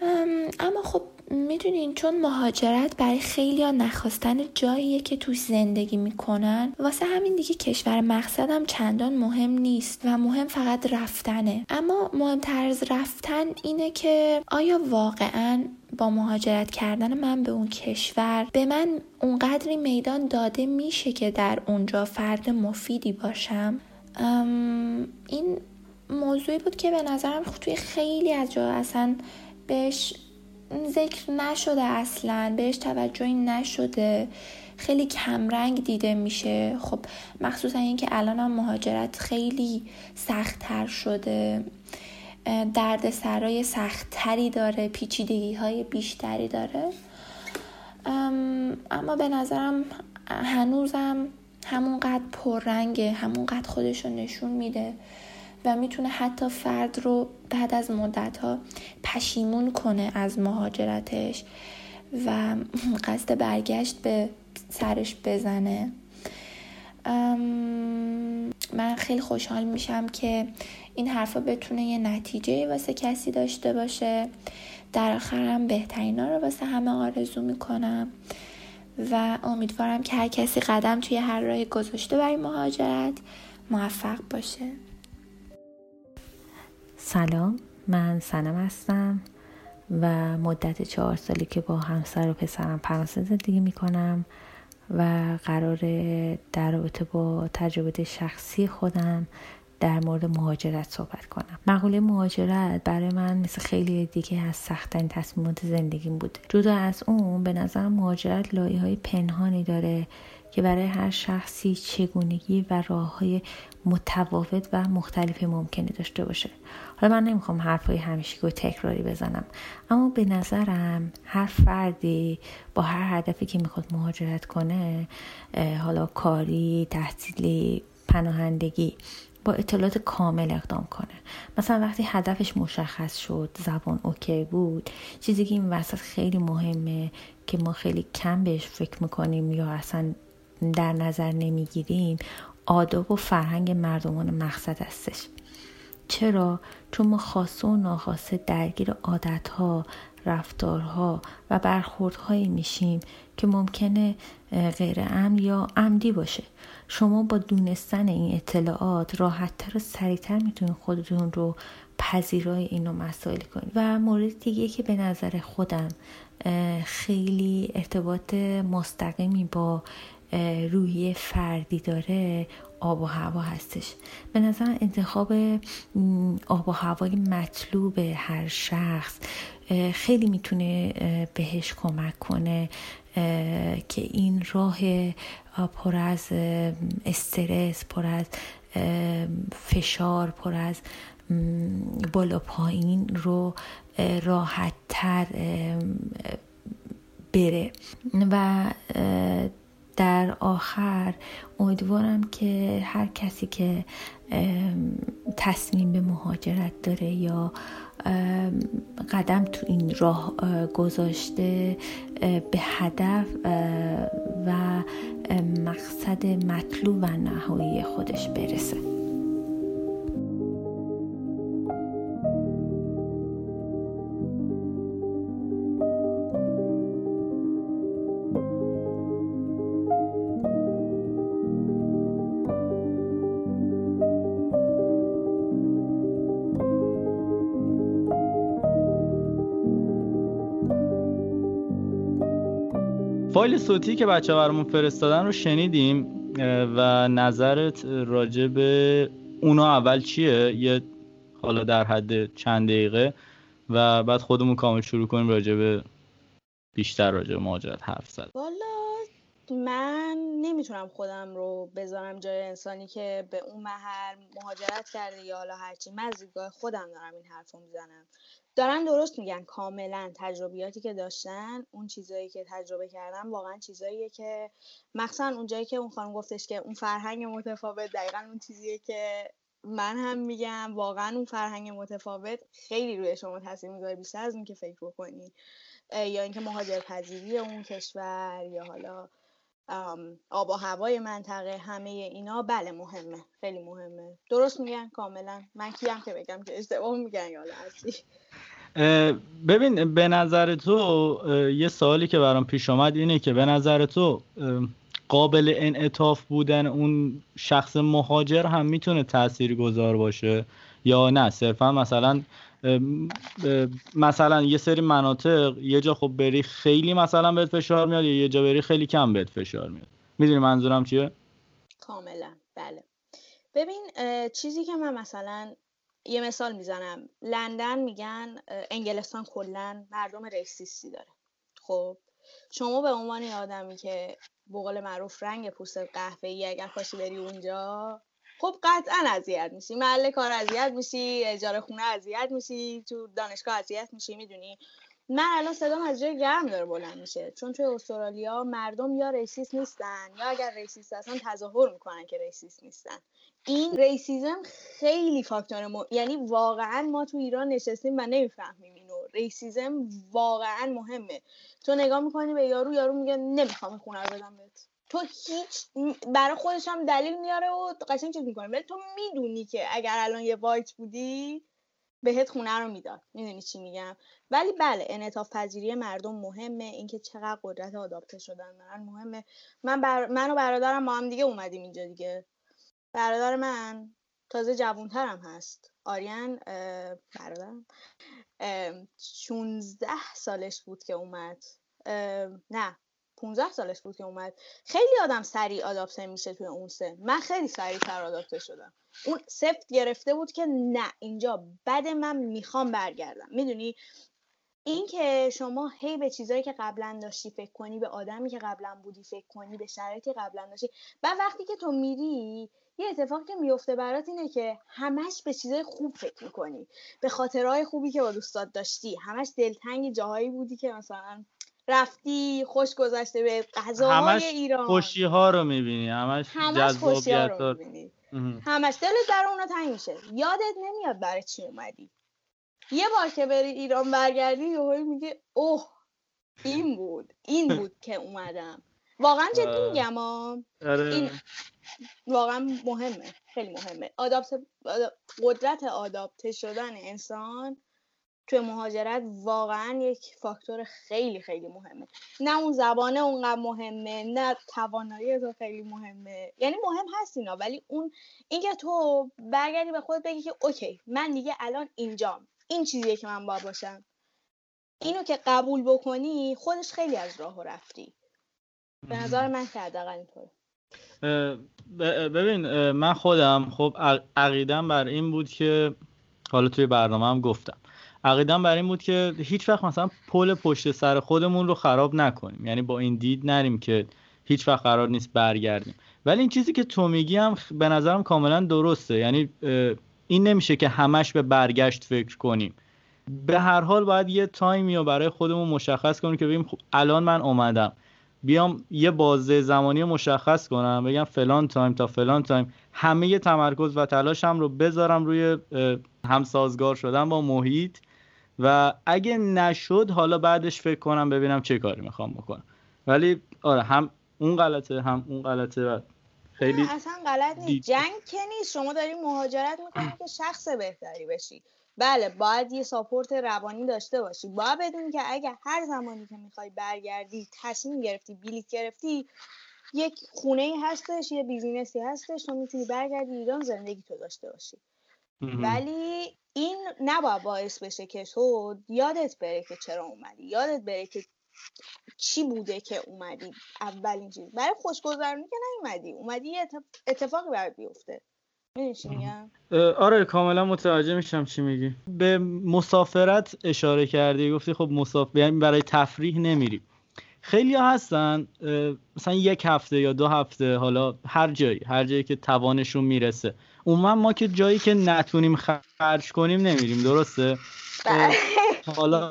اما خب می‌دونین چون مهاجرت برای خیلی ها نخواستن جاییه که توش زندگی می‌کنن واسه همین دیگه کشور مقصدم چندان مهم نیست و مهم فقط رفتنه. اما مهمتر از رفتن اینه که آیا واقعا با مهاجرت کردن من به اون کشور به من اونقدری میدان داده میشه که در اونجا فرد مفیدی باشم؟ این موضوعی بود که به نظرم توی خیلی از جا اصلا بهش ذکر نشده اصلا بهش توجهی نشده. خیلی کمرنگ دیده میشه. خب مخصوصا اینکه الان هم مهاجرت خیلی سختتر شده. درد سرای سختتری داره پیچیدگی های بیشتری داره. اما به نظرم هنوزم همونقدر پررنگه همونقدر خودش نشون میده. و می‌تونه حتی فرد رو بعد از مدت ها پشیمون کنه از مهاجرتش و *clears throat* قصد برگشت به سرش بزنه. من خیلی خوشحال میشم که این حرفا بتونه یه نتیجه واسه کسی داشته باشه. در آخرم بهترین ها رو واسه همه آرزو می‌کنم و امیدوارم که هر کسی قدم توی هر راهی گذاشته برای مهاجرت موفق باشه. سلام من سنم هستم و مدت چهار سالی که با همسر و پسرم فرانسه زندگی می‌کنم و قرار در رابطه با تجربه شخصی خودم در مورد مهاجرت صحبت کنم. مقوله مهاجرت برای من مثل خیلی دیگه از سختترین تصمیمات زندگیم بوده جدا از اون به نظر مهاجرت لایه های پنهانی داره که برای هر شخصی چگونگی و راه های متفاوت و مختلفی ممکنه داشته باشه. حالا من نمی‌خوام حرفای همیشگی و تکراری بزنم. اما به نظرم هر فردی با هر هدفی که می‌خواد مهاجرت کنه حالا کاری تحصیلی پناهندگی با اطلاعات کامل اقدام کنه. مثلا وقتی هدفش مشخص شد زبان اوکی بود چیزی که این وسط خیلی مهمه که ما خیلی کم بهش فکر می‌کنیم یا اصلا در نظر نمی‌گیریم آداب و فرهنگ مردمان مقصد هستش چرا؟ چون ما خاصه و ناخواسته درگیر عادتها رفتارها و برخوردهایی میشیم که ممکنه غیر یا عمدی باشه شما با دونستن این اطلاعات راحتتر و سریعتر می‌تونید خودتون رو پذیرای اینو مسائل کنید و مورد دیگه که به نظر خودم خیلی ارتباط مستقیمی با روی فردی داره آب و هوا هستش. به نظر انتخاب آب و هوای مطلوب هر شخص خیلی می‌تونه بهش کمک کنه که این راه پر از استرس پر از فشار پر از بالا پایین رو راحت تر بره. و در آخر امیدوارم که هر کسی که تصمیم به مهاجرت داره یا قدم تو این راه گذاشته به هدف و مقصد مطلوب و نهایی خودش برسه. فایل صوتی که بچه برامون فرستادن رو شنیدیم و نظرت راجع به اونا اول چیه؟ یه حالا در حد چند دقیقه و بعد خودمون کامل شروع کنیم راجع به بیشتر راجع به مهاجرت حرف زد. والا من نمی‌تونم خودم رو بذارم جای انسانی که به اون محل مهاجرت کرده یا حالا هرچی. من از خودم دارم این حرف رو می‌زنم. دارن درست میگن کاملا تجربیاتی که داشتن اون چیزایی که تجربه کردن واقعا چیزاییه که مخصوصا اونجایی که اون خانم گفتش که اون فرهنگ متفاوت دقیقا اون چیزیه که من هم میگم واقعا اون فرهنگ متفاوت خیلی روی شما تاثیر می‌ذاره بیشتر از اون که فکر بکنی. یا اینکه مهاجر پذیری اون کشور یا حالا آب و هوای منطقه همه اینا بله مهمه خیلی مهمه. درست میگن؟ کاملا. من کیم که بگم که اشتباه میگن یا ببین به نظر تو یه سوالی که برام پیش آمد اینه که به نظر تو قابل انعطاف بودن اون شخص مهاجر هم می‌تونه تأثیر گذار باشه یا نه؟ صرفا مثلا مثلا یه سری مناطق یه جا خب بری خیلی مثلا بهت فشار میاد یا یه جا بری خیلی کم بهت فشار میاد. می‌دونی منظورم چیه؟ کاملا. بله. ببین چیزی که من مثلا یه مثال می‌زنم. لندن میگن انگلستان کلا مردم racist ی داره. خب شما به عنوان آدمی که بقول معروف رنگ پوست قهوه ای اگر خواستی بری اونجا خب قطعا اذیت میشی. محل کار اذیت میشی اجاره خونه اذیت میشی تو دانشگاه اذیت میشی می‌دونی؟ من الان صدام از جای گرم داره بلند میشه. چون توی استرالیا مردم یا racist نیستن یا اگر racist هستن تظاهر می‌کنن که racist نیستن. این racism خیلی فاکتور م... یعنی واقعا ما تو ایران نشستیم و نمی‌فهمیم اینو. racism واقعا مهمه. تو نگاه می‌کنی به یارو یارو میگه نمی‌خوام خونه رو بدم بهت. تو هیچ برای خودش هم دلیل میاره و قشنگ چیز می‌کنه. ولی تو می‌دونی که اگر الان یه white بودی بهت خونه رو می‌داد. می‌دونی چی میگم؟ ولی بله انعطاف پذیری مردم مهمه. اینکه چقدر قدرت آداپته شدن من مهمه. من بر... من و برادرم با هم دیگه اومدیم اینجا دیگه. برادر من تازه جوونترم هست. آریان برادرم. 16 سالش بود که اومد. نه. 15 سالش بود که اومد. خیلی آدم سریع آداپته میشه توی اون سن. من خیلی سریع تر آداپته شدم. اون سفت گرفته بود که نه اینجا بد من می‌خوام برگردم. می‌دونی؟ این که شما هی به چیزایی که قبلا داشتی فکر کنی به آدمی که قبلا بودی فکر کنی به شرایطی قبلا داشتی و وقتی که تو میری یه اتفاقی که میفته برات اینه که همش به چیزای خوب فکر می‌کنی. به خاطرهای خوبی که با دوستات داشتی. همش دلتنگ جاهایی بودی که مثلا رفتی خوش گذشته به غذاهای ایران. خوشی ها رو می‌بینی همش, همش جذابیت رو می‌بینی. همش دلت در اونا تنگ میشه. یادت نمیاد برای چی اومدی. یه بار که بری ایران برگردی یهو میگه اوه این بود این *laughs* بود که اومدم. واقعا جدی. میگم آره. این واقعا مهمه خیلی مهمه. آدابت... قدرت آداپته شدن انسان توی مهاجرت واقعا یک فاکتور خیلی خیلی مهمه. نه اون زبانه اونقدر مهمه نه توانایی تو خیلی مهمه. یعنی مهم هست اینا ولی اون اینکه تو برگردی به خود بگی که اوکی من دیگه الان اینجام. این چیزیه که من با باشم. اینو که قبول بکنی خودش خیلی از راه رفتی. به نظر من که حداقل اینطوره. ببین من خودم خب عقیدم بر این بود که حالا توی برنامه هم گفتم. عقیدم بر این بود که هیچ وقت مثلا پل پشت سر خودمون رو خراب نکنیم. یعنی با این دید نریم که هیچ وقت قرار نیست برگردیم. ولی این چیزی که تو میگی هم به نظرم کاملا درسته. یعنی این نمیشه که همش به برگشت فکر کنیم. به هر حال باید یه time ی رو برای خودمون مشخص کنیم که بگیم خب الان من اومدم. بیام یه بازه زمانی مشخص کنم بگم فلان time تا فلان time همه تمرکز و تلاشم رو بذارم روی همسازگار شدن با محیط. و اگه نشد حالا بعدش فکر کنم ببینم چه کاری می‌خوام بکنم. ولی آره هم اون غلطه هم اون غلطه و خیلی اصلا غلط نیست. جنگ که نیست. شما داری مهاجرت می‌کنی که شخص بهتری بشی. بله باید یه ساپورت روانی داشته باشی. باید بدونی که اگه هر زمانی که می‌خوای برگردی تصمیم گرفتی بلیت گرفتی یک خونه ای هستش یه بیزینسی هستش تو می‌تونی برگردی ایران زندگی تو داشته باشی. ولی این نباید باعث بشه که تو یادت بره که چرا اومدی. یادت بره که چی بوده که اومدی اولین چیز. برای خوشگذرونی که نیومدی. اومدی یه اتفاقی برات بیفته. آره کاملا متوجه میشم چی میگی. به مسافرت اشاره کردی. گفتی خب مسافر یعنی برای تفریح نمیری. خیلی ها هستن مثلا یک هفته یا دو هفته حالا هر جایی هر جایی که توانشون می‌رسه. عموما ما که جایی که نتونیم خرج کنیم نمیریم درسته؟ بله. حالا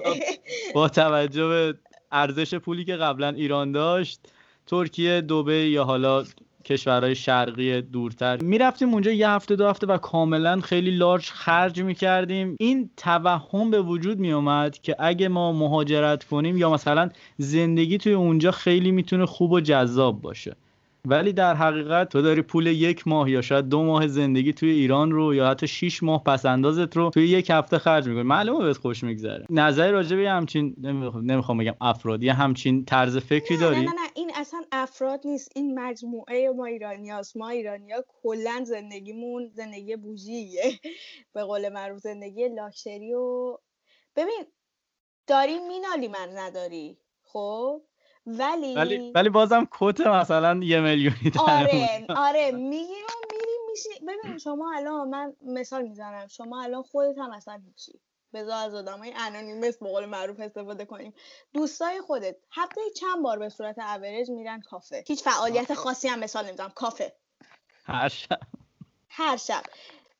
با توجه به ارزش پولی که قبلا ایران داشت ترکیه دوبه یا حالا کشورهای شرقی دورتر. می‌رفتیم اونجا یه هفته دو هفته و کاملا خیلی لارج خرج می‌کردیم. این توهم به وجود میومد که اگه ما مهاجرت کنیم یا مثلا زندگی توی اونجا خیلی می‌تونه خوب و جذاب باشه. ولی در حقیقت تو داری پول یک ماه یا شاید دو ماه زندگی توی ایران رو یا حتی 6 ماه پس اندازت رو توی یک هفته خرج می‌کنی. معلومه بهت خوش میگذره. نظری راجع به همچین نمی‌خوام بگم افراد یه همچین طرز فکری داری نه نه نه این اصلا افراد نیست. این مجموعه ما ایرانیاست ما ایرانیا کلا زندگیمون زندگی بوجیه. *laughs* به قول معروف زندگی لاکچری و ببین داری مینالی من نداری خب؟ ولی ولی ولی بازم کت مثلا یه میلیونی آره آره می‌گیرم میری میشی ببین شما الان من مثال می‌زنم. شما الان خودت هم اصلا هیچی. بذار از آدمای anonymous به قول معروف استفاده کنیم. دوستای خودت هفته چند بار به صورت اوریج میرن کافه؟ هیچ فعالیت خاصی هم مثال نمی‌زنم. کافه. هر شب. هر شب.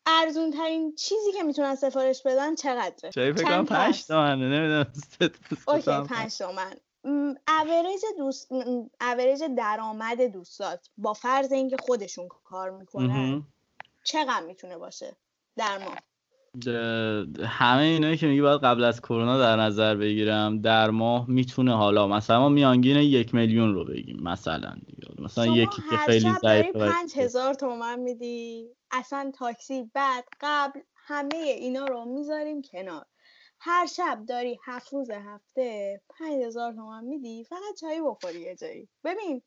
ارزون ترین چیزی که می‌تونن سفارش بدن چقدره؟ چه فکر کنم 5 تومنه؟ نمی‌دونم. okay 5 تومن. اوریج دوست اوریج درآمد دوستات با فرض اینکه خودشون کار می‌کنن چقدر می‌تونه باشه در ماه؟ همه اینایی که میگی باید قبل از کرونا در نظر بگیرم در ماه می‌تونه حالا مثلا ما میانگین یک میلیون رو بگیم مثلا دیگه. مثلا یکی که خیلی ضعیف پنج هزار تومن میدی اصلا تاکسی بعد قبل همه اینا رو می‌ذاریم کنار. هر شب داری هفت روز هفته پنج هزار تومن میدی فقط چایی بخوری یه جایی. ببین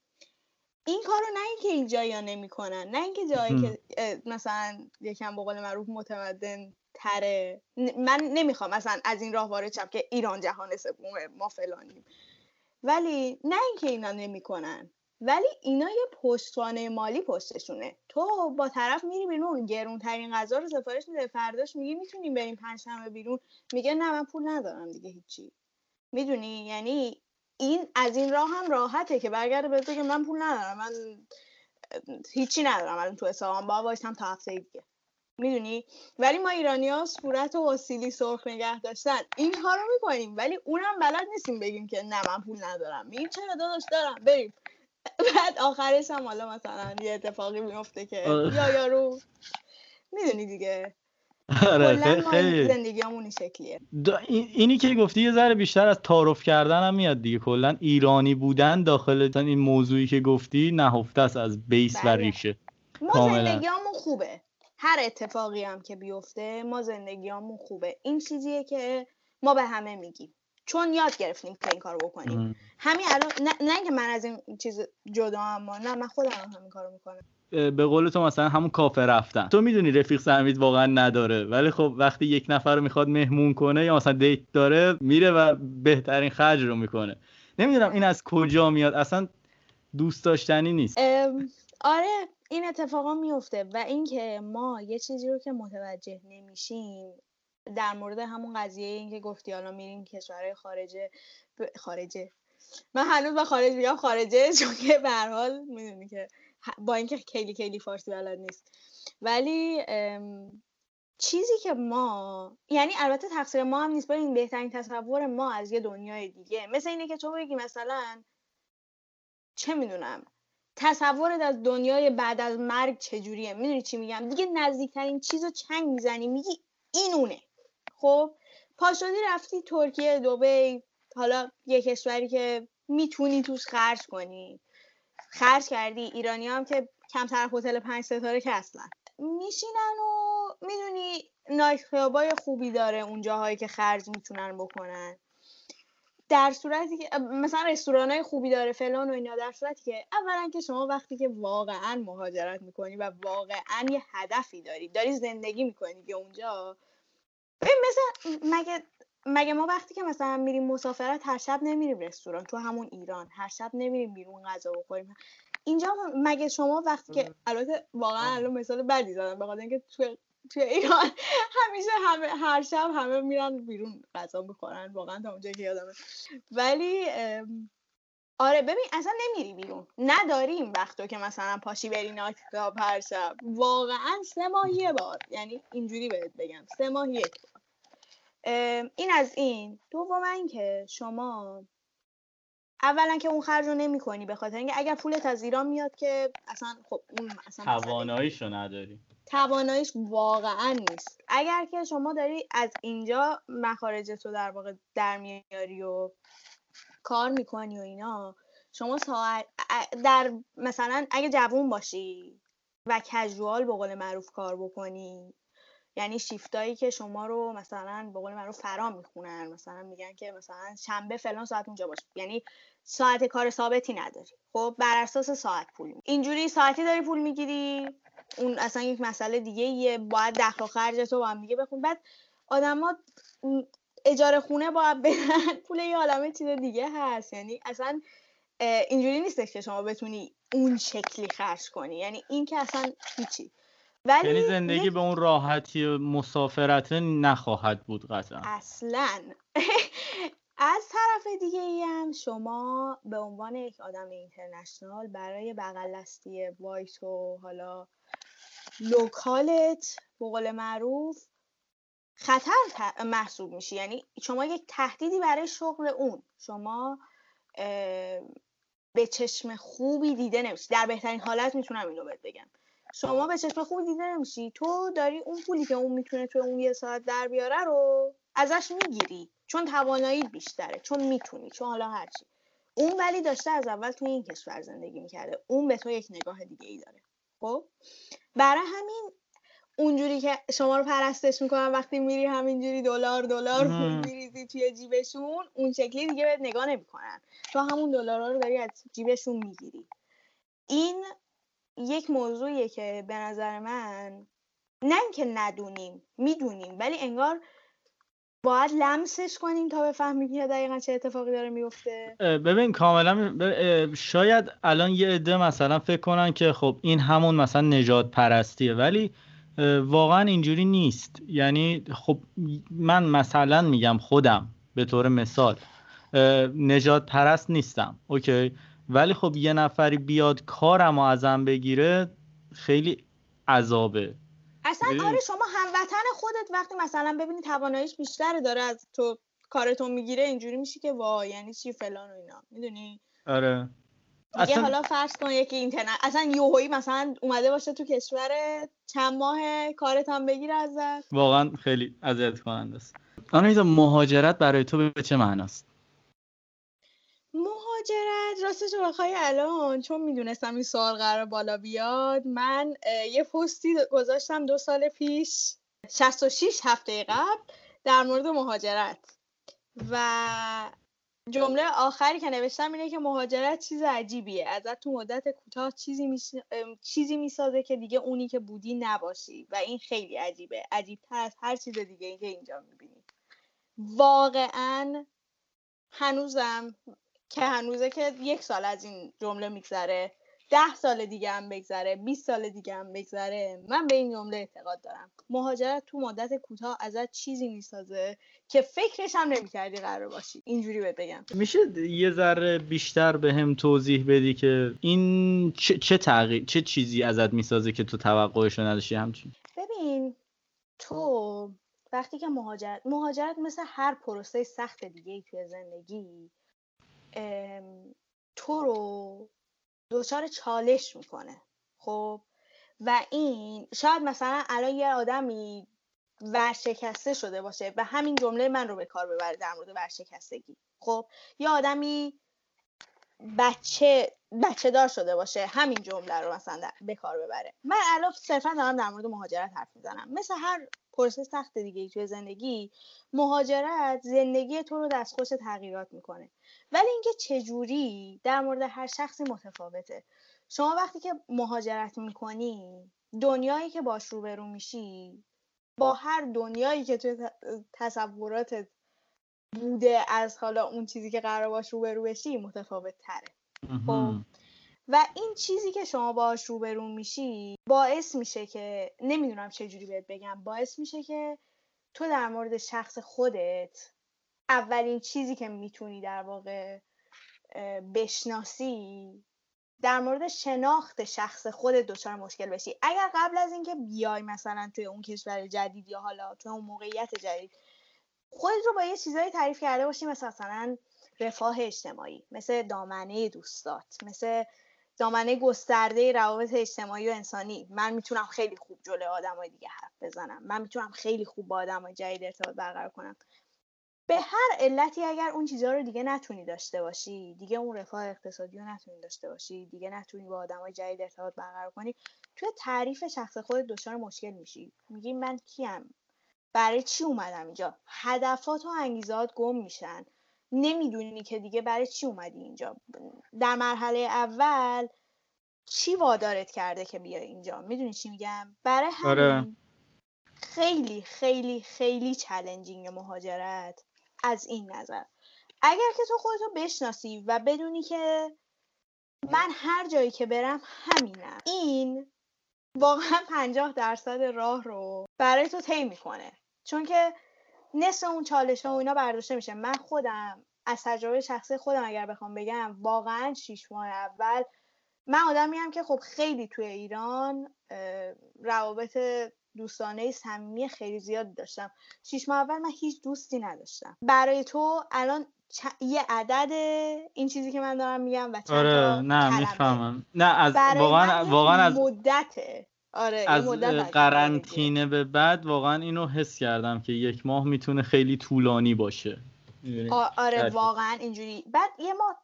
این کارو نه اینکه اینجا یا نمی‌کنن نه اینکه جایی که مثلا یکم به قول معروف متمدن تره. من نمی‌خوام مثلا از این راه وارد شم که ایران جهان سومه ما فلانیم. ولی نه اینکه اینا نمی‌کنن. ولی اینا یه پشتوانه مالی پشتشونه. تو با طرف میری بیرون گرون ترین غذا رو سفارش میده فرداش میگی می‌تونیم بریم پنجشنبه بیرون. میگه نه من پول ندارم دیگه هیچی. می‌دونی؟ یعنی این از این راه هم راحته که برگرده به که من پول ندارم من هیچی ندارم الان تو حسابم با وایسم تا هفته دیگه. می‌دونی؟ ولی ما ایرانی ها صورت و وسیلی سرخ نگه داشتن. این رو می‌کنیم ولی اونم بلد نیستیم بگیم که نه من پول ندارم. میگیم چرا داداش؟ دارم بریم. بعد آخرش هم حالا مثلا یه اتفاقی میفته که یا یارو می‌دونی دیگه. آره خیلی. زندگی همون شکلیه. اینی که گفتی یه ذره بیشتر از تعارف کردن هم میاد دیگه. کلا ایرانی بودن داخل این موضوعی که گفتی نهفته است از بیس بله. و ریشه. ما زندگی همون خوبه. هر اتفاقی هم که بیفته ما زندگی همون خوبه. این چیزیه که ما به همه میگیم. چون یاد گرفتیم که این کارو بکنیم. همین الان نه, نه اینکه من از این چیز جدا اما نه من خودم هم همین کارو می‌کنم. به قول تو مثلا همون کافه رفتن. تو می‌دونی رفیق سمید واقعا نداره ولی خب وقتی یک نفر رو می‌خواد مهمون کنه یا مثلا دیت داره میره و بهترین خرج رو می‌کنه. نمی‌دونم این از کجا میاد اصلا دوست داشتنی نیست. آره این اتفاقا میفته و اینکه ما یه چیزی رو که متوجه نمیشیم در مورد همون قضیه این که گفتی حالا میریم کشورهای خارجه خارجه. من هنوز به خارج میگم خارجه *laughs* چون که به حال می‌دونی که با اینکه خیلی خیلی فارسی بلد نیست. ولی چیزی که ما یعنی البته تقصیر ما هم نیست این بهترین تصور ما از یه دنیای دیگه. مثل اینه که تو بگی مثلا چه می‌دونم تصورت از دنیای بعد از مرگ چجوریه؟ می‌دونی چی میگم؟ دیگه نزدیکترین چیز رو چنگ می‌زنی میگی اینونه. خب پاشدی رفتی ترکیه دوبی حالا یه کشوری که می‌تونی توش خرج کنی. خرج کردی ایرانی هم که کمتر هتل پنج ستاره که اصلا. میشینن و می‌دونی نایت کلابای خوبی داره اون جاهایی که خرج می‌تونن بکنن. در صورتی که مثلا رستوران های خوبی داره فلان و اینا در صورتی که اولا که شما وقتی که واقعا مهاجرت می‌کنی و واقعا یه هدفی داری داری زندگی می‌کنی که اونجا مثل مگه مگه ما وقتی که مثلا میریم مسافرت هر شب نمیریم رستوران تو همون ایران هر شب نمیریم بیرون غذا بخوریم. اینجا مگه شما وقتی که البته واقعا الان مثال بدی زدم بخاطر اینکه تو توی ایران *laughs* همیشه همه هر شب همه میرن بیرون غذا می‌خورن واقعا تا اونجایی که یادمه. ولی آره ببین اصلا نمیری بیرون. نداریم وقتو که مثلا پاشی بری نایت کلاب هر شب. واقعا سه ماه یه بار. یعنی اینجوری بهت بگم. سه ماه یک. این از این. دوم اینکه شما اولا که اون خرج رو نمی کنی به خاطر اینکه اگر پولت از ایران میاد که اصلا خب اون اصلا تواناییشو نداری. تواناییش واقعا نیست. اگر که شما داری از اینجا مخارجت رو در واقع در میاری و کار می‌کنی و اینا شما ساعت در مثلا اگه جوون باشی و کژوال به قول معروف کار بکنی یعنی شیفتایی که شما رو مثلا به قول معروف فرا می‌خونن. مثلا میگن که مثلا شنبه فلان ساعت اونجا باش. یعنی ساعت کار ثابتی نداری. خب بر اساس ساعت پول. اینجوری ساعتی داری پول می‌گیری. اون اصلا یک مسئله دیگه یه باید دخل و خرج تو با هم دیگه بخون. بعد آدما اجاره خونه باید بدن پول یه عالمه چیز دیگه هست. یعنی اصلا اینجوری نیست که شما بتونی اون شکلی خرج کنی. یعنی این که اصلا هیچی. ولی یعنی زندگی به اون راحتی مسافرت نخواهد بود قطعا. اصلا. *laughs* از طرف دیگه ای هم شما به عنوان یک آدم اینترنشنال برای بغلستی وایت و حالا لوکالت به قول معروف خطر محسوب میشی. یعنی شما یک تهدیدی برای شغل اون. شما به چشم خوبی دیده نمیشی. در بهترین حالت می‌تونم اینو بهت بگم. شما به چشم خوبی دیده نمیشی. تو داری اون پولی که اون می‌تونه تو اون یه ساعت در بیاره رو ازش می‌گیری. چون توانایی بیشتره چون می‌تونی چون حالا هرچی اون ولی داشته از اول توی این کشور زندگی می‌کرده. اون به تو یک نگاه دیگه ای داره. خب؟ برای همین اونجوری که شما رو پرستش می‌کنن وقتی میری همینجوری دلار دلار پول میریزی توی جیبشون اون شکلی دیگه بهت نگاه نمی‌کنن. تو همون دلارا رو داری از جیبشون می‌گیری. این یک موضوعیه که به نظر من نه اینکه ندونیم می‌دونیم ولی انگار باید لمسش کنیم تا بفهمیم که دقیقا چه اتفاقی داره میفته ببین کاملا شاید الان یه عده مثلا فکر کنن که خب این همون مثلا نجات پرستیه ولی واقعا اینجوری نیست. یعنی خب من مثلا میگم خودم به طور مثال نجات پرست نیستم اوکی؟ ولی خب یه نفری بیاد کارم ازم بگیره خیلی عذابه. اصلا آره شما هموطن خودت وقتی مثلا ببینی تواناییش بیشتر داره از تو کارتون می‌گیره اینجوری میشی که وای یعنی چی فلان و اینا می‌دونی؟ آره. اصلا... حالا فرض کن یکی اینترنت اصلا یوهایی مثلا اومده باشه تو کشور چند ماه کارت هم بگیره ازت. واقعا خیلی اذیت کننده است. آنها مهاجرت برای تو به چه معناست؟ مهاجرت. راستش بخوای الان چون می‌دونستم این سوال قرار بالا بیاد من یه پستی گذاشتم دو سال پیش 66 هفته قبل در مورد مهاجرت. و جمله آخری که نوشتم اینه که مهاجرت چیز عجیبیه. ازت تو مدت کوتاه چیزی می... چیزی می‌سازه که دیگه اونی که بودی نباشی. و این خیلی عجیبه. عجیبتر از هر چیز دیگه که اینجا می‌بینی. واقعا هنوزم که هنوزه که یک سال از این جمله میگذره ده سال دیگه هم بگذره 20 سال دیگه هم بگذره من به این جمله اعتقاد دارم. مهاجرت تو مدت کوتاه ازت چیزی می‌سازه که فکرش هم نمی‌کردی قرار باشی. اینجوری بهت بگم. میشه یه ذره بیشتر به هم توضیح بدی که این چه, چه تغییر چه چیزی ازت می‌سازه که تو توقعش نداشتی همچین؟ ببین تو وقتی که مهاجرت مهاجرت مثل هر پروسه سخت دیگه ای توی زندگی تو رو دچار چالش می‌کنه. خب؟ و این شاید مثلا الان یه آدمی ورشکسته شده باشه و همین جمله من رو به کار ببره در مورد ورشکستگی. خب؟ یه آدمی بچه بچه دار شده باشه همین جمله رو مثلا به کار ببره. من الان صرفا دارم در مورد مهاجرت حرف می‌زنم. مثل هر پروسه سخت دیگه توی زندگی مهاجرت زندگی تو رو دستخوش تغییرات می‌کنه. ولی اینکه چجوری در مورد هر شخصی متفاوته. شما وقتی که مهاجرت می‌کنی دنیایی که باش روبرو میشی با هر دنیایی که توی تصوراتت بوده از حالا اون چیزی که قرار باش روبرو بشی متفاوت تره و این چیزی که شما باش روبرو میشی باعث میشه که نمی‌دونم چه جوری بهت بگم باعث میشه که تو در مورد شخص خودت اولین چیزی که می‌تونی در واقع بشناسی در مورد شناخت شخص خودت دچار مشکل بشی. اگر قبل از اینکه بیای مثلا توی اون کشور جدید یا حالا توی اون موقعیت جدید خودت رو با یه چیزایی تعریف کرده باشی مثل مثلا رفاه اجتماعی مثل دامنه دوستات مثل دامنه گسترده روابط اجتماعی و انسانی. من می‌تونم خیلی خوب جلوی آدمای دیگه حرف بزنم. من می‌تونم خیلی خوب با آدمای جدید ارتباط برقرار کنم. به هر علتی اگر اون چیزها رو دیگه نتونی داشته باشی دیگه اون رفاه اقتصادی رو نتونی داشته باشی دیگه نتونی با آدمای جدید ارتباط برقرار کنی توی تعریف شخص خود دچار مشکل میشی. میگی من کیم؟ برای چی اومدم اینجا؟ هدفات و انگیزات گم میشن. نمی‌دونی که دیگه برای چی اومدی اینجا. در مرحله اول چی وادارت کرده که بیای اینجا؟ می‌دونی چی میگم؟ برای آره. همین آره. خیلی خیلی خیلی چلنجینگ مهاجرت از این نظر. اگر که تو خودتو بشناسی و بدونی که من هر جایی که برم همینم. این واقعا پنجاه درصد راه رو برای تو طی می‌کنه. چون که نصف اون چالش ها و اینا برداشته میشه. من خودم از تجربه شخصی خودم اگر بخوام بگم واقعا شیش ماه اول من آدمی هم که خب خیلی توی ایران روابط دوستانه صمیمی خیلی زیاد داشتم. شیش ماه اول من هیچ دوستی نداشتم. برای تو الان یه عدد این چیزی که من دارم میگم و چند آره نه می‌فهمم. نه از واقعا واقعا از مدته. آره از قرنطینه به بعد واقعا اینو حس کردم که یک ماه می‌تونه خیلی طولانی باشه. آره واقعا اینجوری. بعد یه ما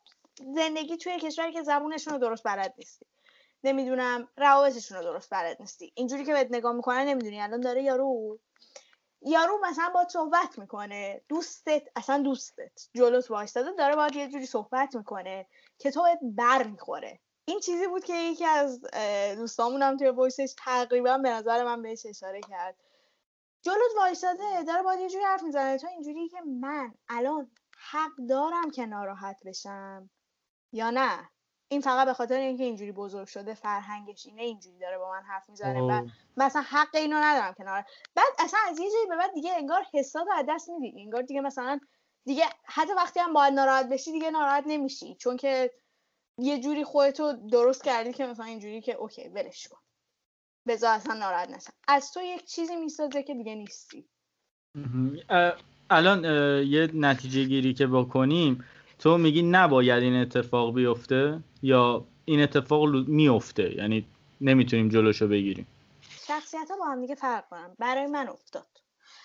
زندگی توی کشوری که زبونشون رو درست بلد نیستی. نمی‌دونم روابطشون رو درست بلد نیستی. اینجوری که بهت نگاه می‌کنن نمی‌دونی. الان داره یارو یارو مثلا با صحبت می‌کنه. دوستت اصلا دوستت. جلوت وایستاده داره باید یه جوری صحبت می‌کنه که تو بر می‌خوره. این چیزی بود که یکی از دوستامون هم توی وایسش تقریبا به نظر من بهش اشاره کرد. جلوت وایستاده داره باید یه جوری حرف می‌زنه. تو اینجوری که من الان حق دارم که ناراحت بشم یا نه؟ این فقط به خاطر اینکه اینجوری بزرگ شده فرهنگش اینه اینجوری داره با من حرف می‌زنه. و مثلا حق اینو ندارم کنار بعد اصلا از یه جایی به بعد دیگه انگار حسات از دست میدی. انگار دیگه مثلا دیگه حتی وقتی هم باید ناراحت بشی دیگه ناراحت نمیشی. چون که یه جوری خودتو درست کردی که مثلا اینجوری که اوکی ولش کن. بذار اصلا ناراحت نشم. از تو یک چیزی می‌سازه که دیگه نیستی. الان یه نتیجه گیری که بکنیم تو میگی نباید این اتفاق بیفته یا این اتفاق میفته یعنی نمی‌تونیم جلوشو بگیریم. شخصیت ها با هم دیگه فرق کنم برای من افتاد.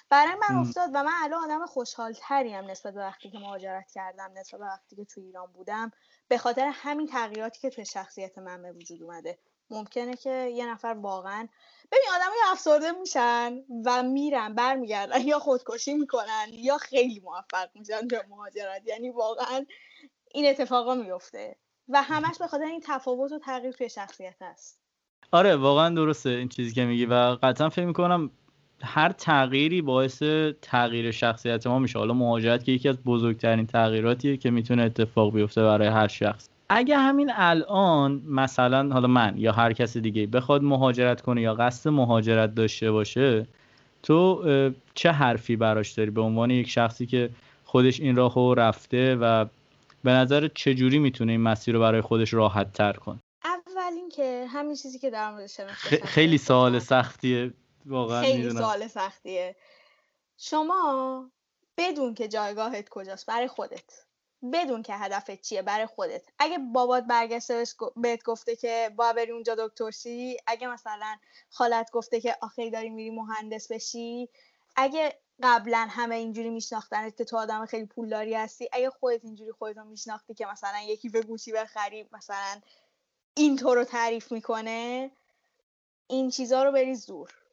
برای من افتاد و من الان آدم خوشحال هم نسبت به وقتی که مهاجرت کردم نسبت به وقتی که تو ایران بودم. به خاطر همین تغییراتی که توی شخصیت من به وجود اومده. ممکنه که یه نفر واقعا ببین آدم افسرده میشن و میرن برمیگردن یا خودکشی می‌کنن یا خیلی موفق میشن به مهاجرت. یعنی واقعا این اتفاقا میفته و همش به خاطر این تفاوت و تغییر توی شخصیت هست. آره واقعا درسته این چیزی که میگی و قطعا فکر می‌کنم هر تغییری باعث تغییر شخصیت ما میشه. حالا مهاجرت که یکی از بزرگترین تغییراتیه که می‌تونه اتفاق بیفته برای هر شخص. اگه همین الان مثلا حالا من یا هر کس دیگه بخواد مهاجرت کنه یا قصد مهاجرت داشته باشه تو چه حرفی براش داری؟ به عنوان یک شخصی که خودش این راهو رفته و به نظر چجوری می‌تونه این مسیر رو برای خودش راحت تر کنه؟ اول اینکه همین چیزی که در مورد خیلی سوال سختیه. واقعا خیلی سوال سختیه. شما بدون که جایگاهت کجاست برای خودت بدون که هدفت چیه برای خودت. اگه بابات برگشته بهت گفته که با بری اونجا دکتر شی اگه مثلا خالت گفته که آخه داری میری مهندس بشی اگه قبلا همه اینجوری میشناختن که تو آدم خیلی پولداری هستی اگه خودت اینجوری خودت میشناختی که مثلا یکی به گوشی بخری مثلا این تو رو تعریف می‌کنه این چیزا رو بری زور.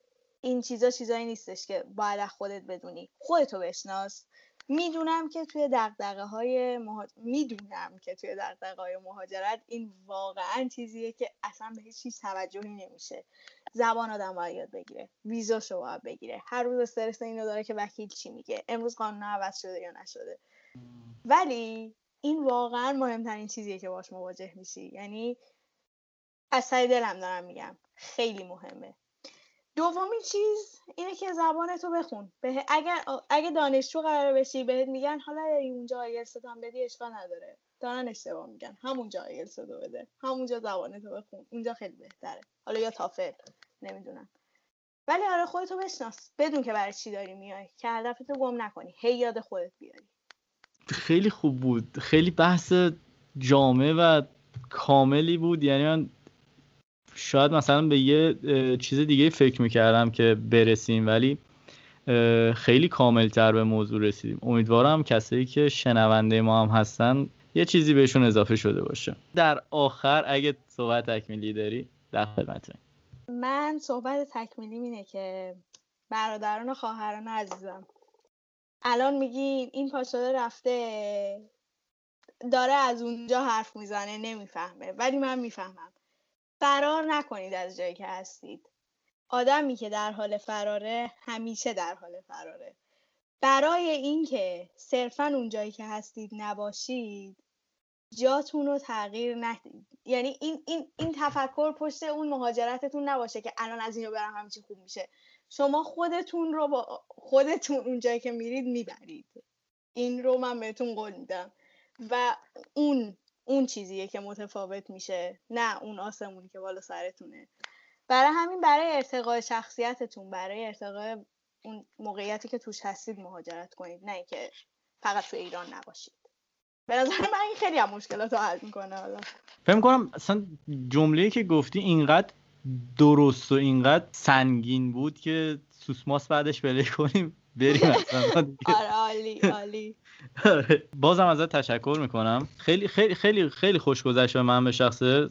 این چیزا چیزایی نیستش که باید خودت بدونی. خودتو بشناس. می‌دونم که توی دقدقه های می‌دونم که توی دقدقه های مهاجرت این واقعا چیزیه که اصلا به هیچ توجهی نمیشه. زبان آدم باید یاد بگیره. ویزاشو باید بگیره. هر روز استرس اینو داره که وکیل چی میگه. امروز قانون عوض شده یا نشده. ولی این واقعا مهمترین چیزیه که باش مواجه میشی. یعنی از سعی دلم دارم میگم. خیلی مهمه. دومین چیز اینه که زبان تو بخون. به اگر اگه دانشجو قرار بشی بهت میگن حالا اونجا آیلتس هم بدی اشکال نداره. دارن اشتباه میگن. همونجا آیلتس رو بده. همونجا زبان تو بخون. اونجا خیلی بهتره. حالا یا تافل نمی‌دونم. ولی آره خودتو بشناس. بدون که برای چی داری میای. که هدفتو گم نکنی. هی یاد خودت بیاری. خیلی خوب بود. خیلی بحث جامع و کاملی بود. یعنی من شاید مثلا به یه چیز دیگه فکر می‌کردم که برسیم ولی خیلی کاملتر به موضوع رسیدیم. امیدوارم کسایی که شنونده ما هم هستن یه چیزی بهشون اضافه شده باشه. در آخر اگه صحبت تکمیلی داری در خدمت. من صحبت تکمیلی اینه که برادران و خواهران عزیزم. الان میگین این پاشاده رفته داره از اونجا حرف می‌زنه نمی‌فهمه. ولی من می‌فهمم. فرار نکنید از جایی که هستید. آدمی که در حال فراره همیشه در حال فراره. برای اینکه صرفا اون جایی که هستید نباشید جاتون رو تغییر ندید یعنی این, این, این تفکر پشت اون مهاجرتتون نباشه که الان از اینو برم همه خوب میشه. شما خودتون رو با خودتون اون جایی که میرید می‌برید. این رو من بهتون قول میدم. و اون اون چیزیه که متفاوت میشه نه اون آسمونی که بالا سرتونه. برای همین برای ارتقای شخصیتتون برای ارتقای اون موقعیتی که توش هستید مهاجرت کنید نه اینکه فقط تو ایران نباشید. به نظر من این خیلی هم مشکلات رو حل می‌کنه حالا. فکر کنم اصلا جمله که گفتی اینقدر درست و اینقدر سنگین بود که سوسماس بعدش بله کنیم بریم اصلا. *laughs* آره. عالی عالی. *laughs* بازم ازت تشکر می‌کنم. خیلی خیلی خیلی خیلی خوش گذشت من به شخصه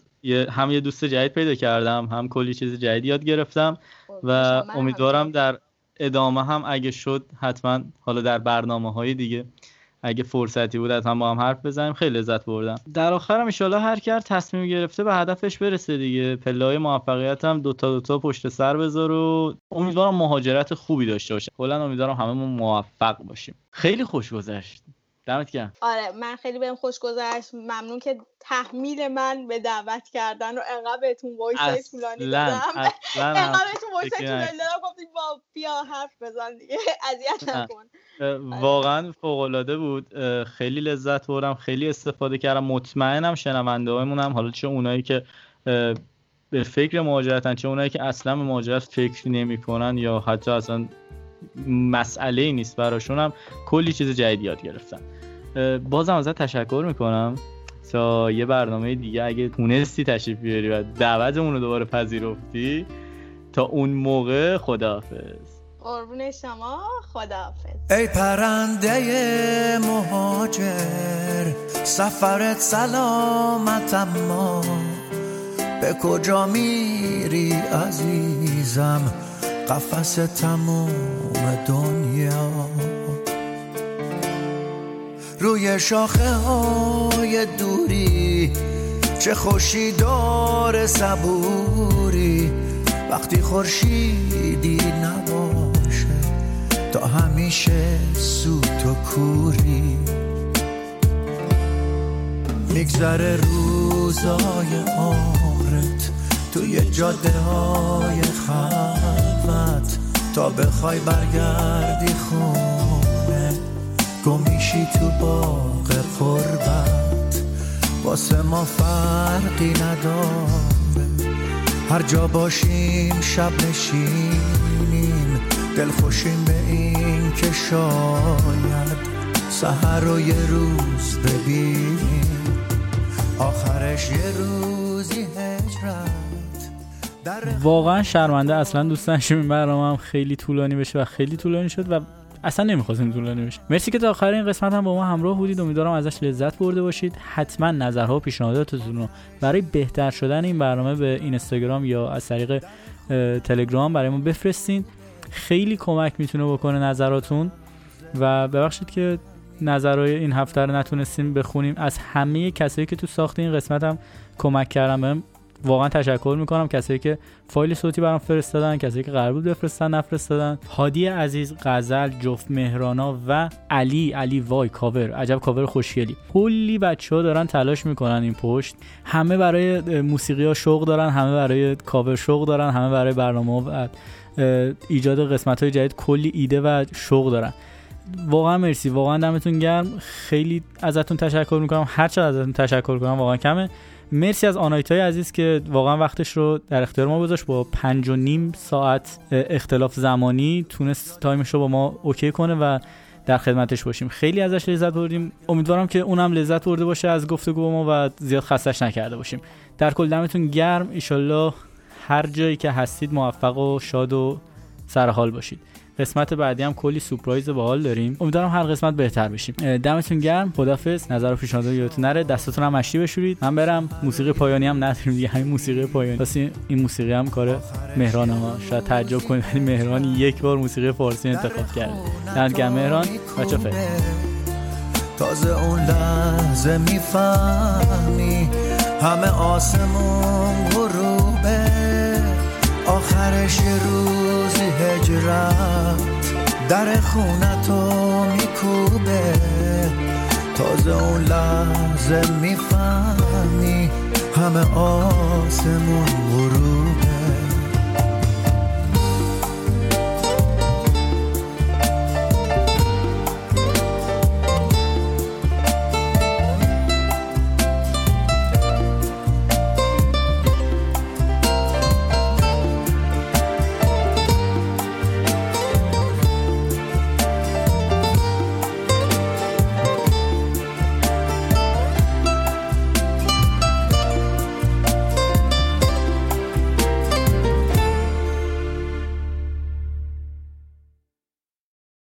هم یه دوست جدید پیدا کردم هم کلی چیز جدید یاد گرفتم خب، و امیدوارم در ادامه هم اگه شد حتما حالا در برنامه های دیگه اگه فرصتی بود هم با هم حرف بزنیم خیلی لذت بردم. در آخرم ان هر کی تصمیم گرفته به هدفش برسه دیگه. پله موفقیت هم دوتا دوتا پشت سر بذار و امیدوارم مهاجرت خوبی داشته باشه کلا امیدوارم هممون موفق باشیم. خیلی خوش گذشت. دمت گرم. آره من خیلی بهم خوش گذشت. ممنون که تحمیل من به دعوت کردن و انقدر بهتون voice طولانی دادم. *laughs* انقدر بهتون voice طولانی دادم گفتید با بیا حرف بزن دیگه. *laughs* اذیت نکن. واقعا فوق العاده بود خیلی لذت بردم خیلی استفاده کردم. مطمئنم شنونده هم حالا چه اونایی که به فکر مهاجرتن چه اونایی که اصلا به مهاجرت فکر نمی‌کنن یا حتی اصلا مسئله نیست براشون هم کلی چیز جدید یاد گرفتن. بازم ازت تشکر می‌کنم. تا یه برنامه دیگه اگه تونستی تشریف بیاری و دعوتمون رو دوباره پذیرفتی تا اون موقع خداحافظ. قربون شما. خداحافظ. ای پرنده مهاجر سفرت سلامت اما. به کجا میری عزیزم؟ قفس تموم. دنیا. روی شاخه های دوری چه خوشی دار صبوری. وقتی خورشیدی نباشه تا همیشه سوت و کوری. میگذره روزای عمرت توی جاده های خلوت. تا بخوای برگردی خونه گمیشی تو باغ قربت. واسه ما فرقی نداره. هر جا باشیم شب نشینیم. دل خوشیم به این که شاید سهر رو یه روز ببینیم. آخرش یه هجرت واقعا شرمنده. اصلا دوست داشتم این برنامه هم خیلی طولانی بشه و خیلی طولانی شد و اصلا نمی‌خواستیم طولانی بشه. مرسی که تا آخر این قسمت هم با ما همراه بودید. امیدوارم ازش لذت برده باشید. حتما نظرها و پیشنهاداتتون رو برای بهتر شدن این برنامه به اینستاگرام یا از طریق تلگرام برای ما بفرستین. خیلی کمک می‌تونه بکنه نظراتون. و ببخشید که نظرهای این هفته رو نتونستیم بخونیم. از همه کسایی که تو ساخت این قسمت هم کمک کردن واقعا تشکر می‌کنم کسایی که فایل صوتی برام فرستادن کسایی که قرار بود بفرستن نفرستادن. هادی عزیز غزل جفت مهرانا و علی علی وای کاور. عجب کاور خوشگلی. کلی بچه ها دارن تلاش می‌کنن این پشت. همه برای موسیقی ها شوق دارن همه برای کاور شوق دارن همه برای برنامه و ایجاد قسمت های جدید کلی ایده و شوق دارن. واقعا مرسی. واقعا دمتون گرم. خیلی ازتون تشکر می‌کنم. هر چقدر ازتون تشکر کنم واقعا کمه. مرسی از آنایتای عزیز که واقعا وقتش رو در اختیار ما گذاشت. با پنج و نیم ساعت اختلاف زمانی تونست time ش رو با ما OK کنه و در خدمتش باشیم. خیلی ازش لذت بردیم. امیدوارم که اونم لذت برده باشه از گفتگو با ما و زیاد خستش نکرده باشیم. در کل دمتون گرم. ایشالله هر جایی که هستید موفق و شاد و سرحال باشید. قسمت بعدی هم کلی سورپرایز باحال داریم. امیدوارم هر قسمت بهتر بشیم. دمتون گرم. خدافظ نظر و پیشنهاد یادتون نره. دستتون هم مشتی بشورید. من برم. موسیقی پایانی هم نداریم دیگه. همین موسیقی پایانی. پس این موسیقی هم کار مهران ها شاید تعجب کنید ولی مهران یک بار موسیقی فارسی انتخاب کرد دمت گرم مهران. بچا تازه اون لحظه می‌فهمی همه آسمون غروبه. آخرش روزی هجرت در خونتو میکوبه. تازه اون لحظه می‌فهمی همه آسمون غروبه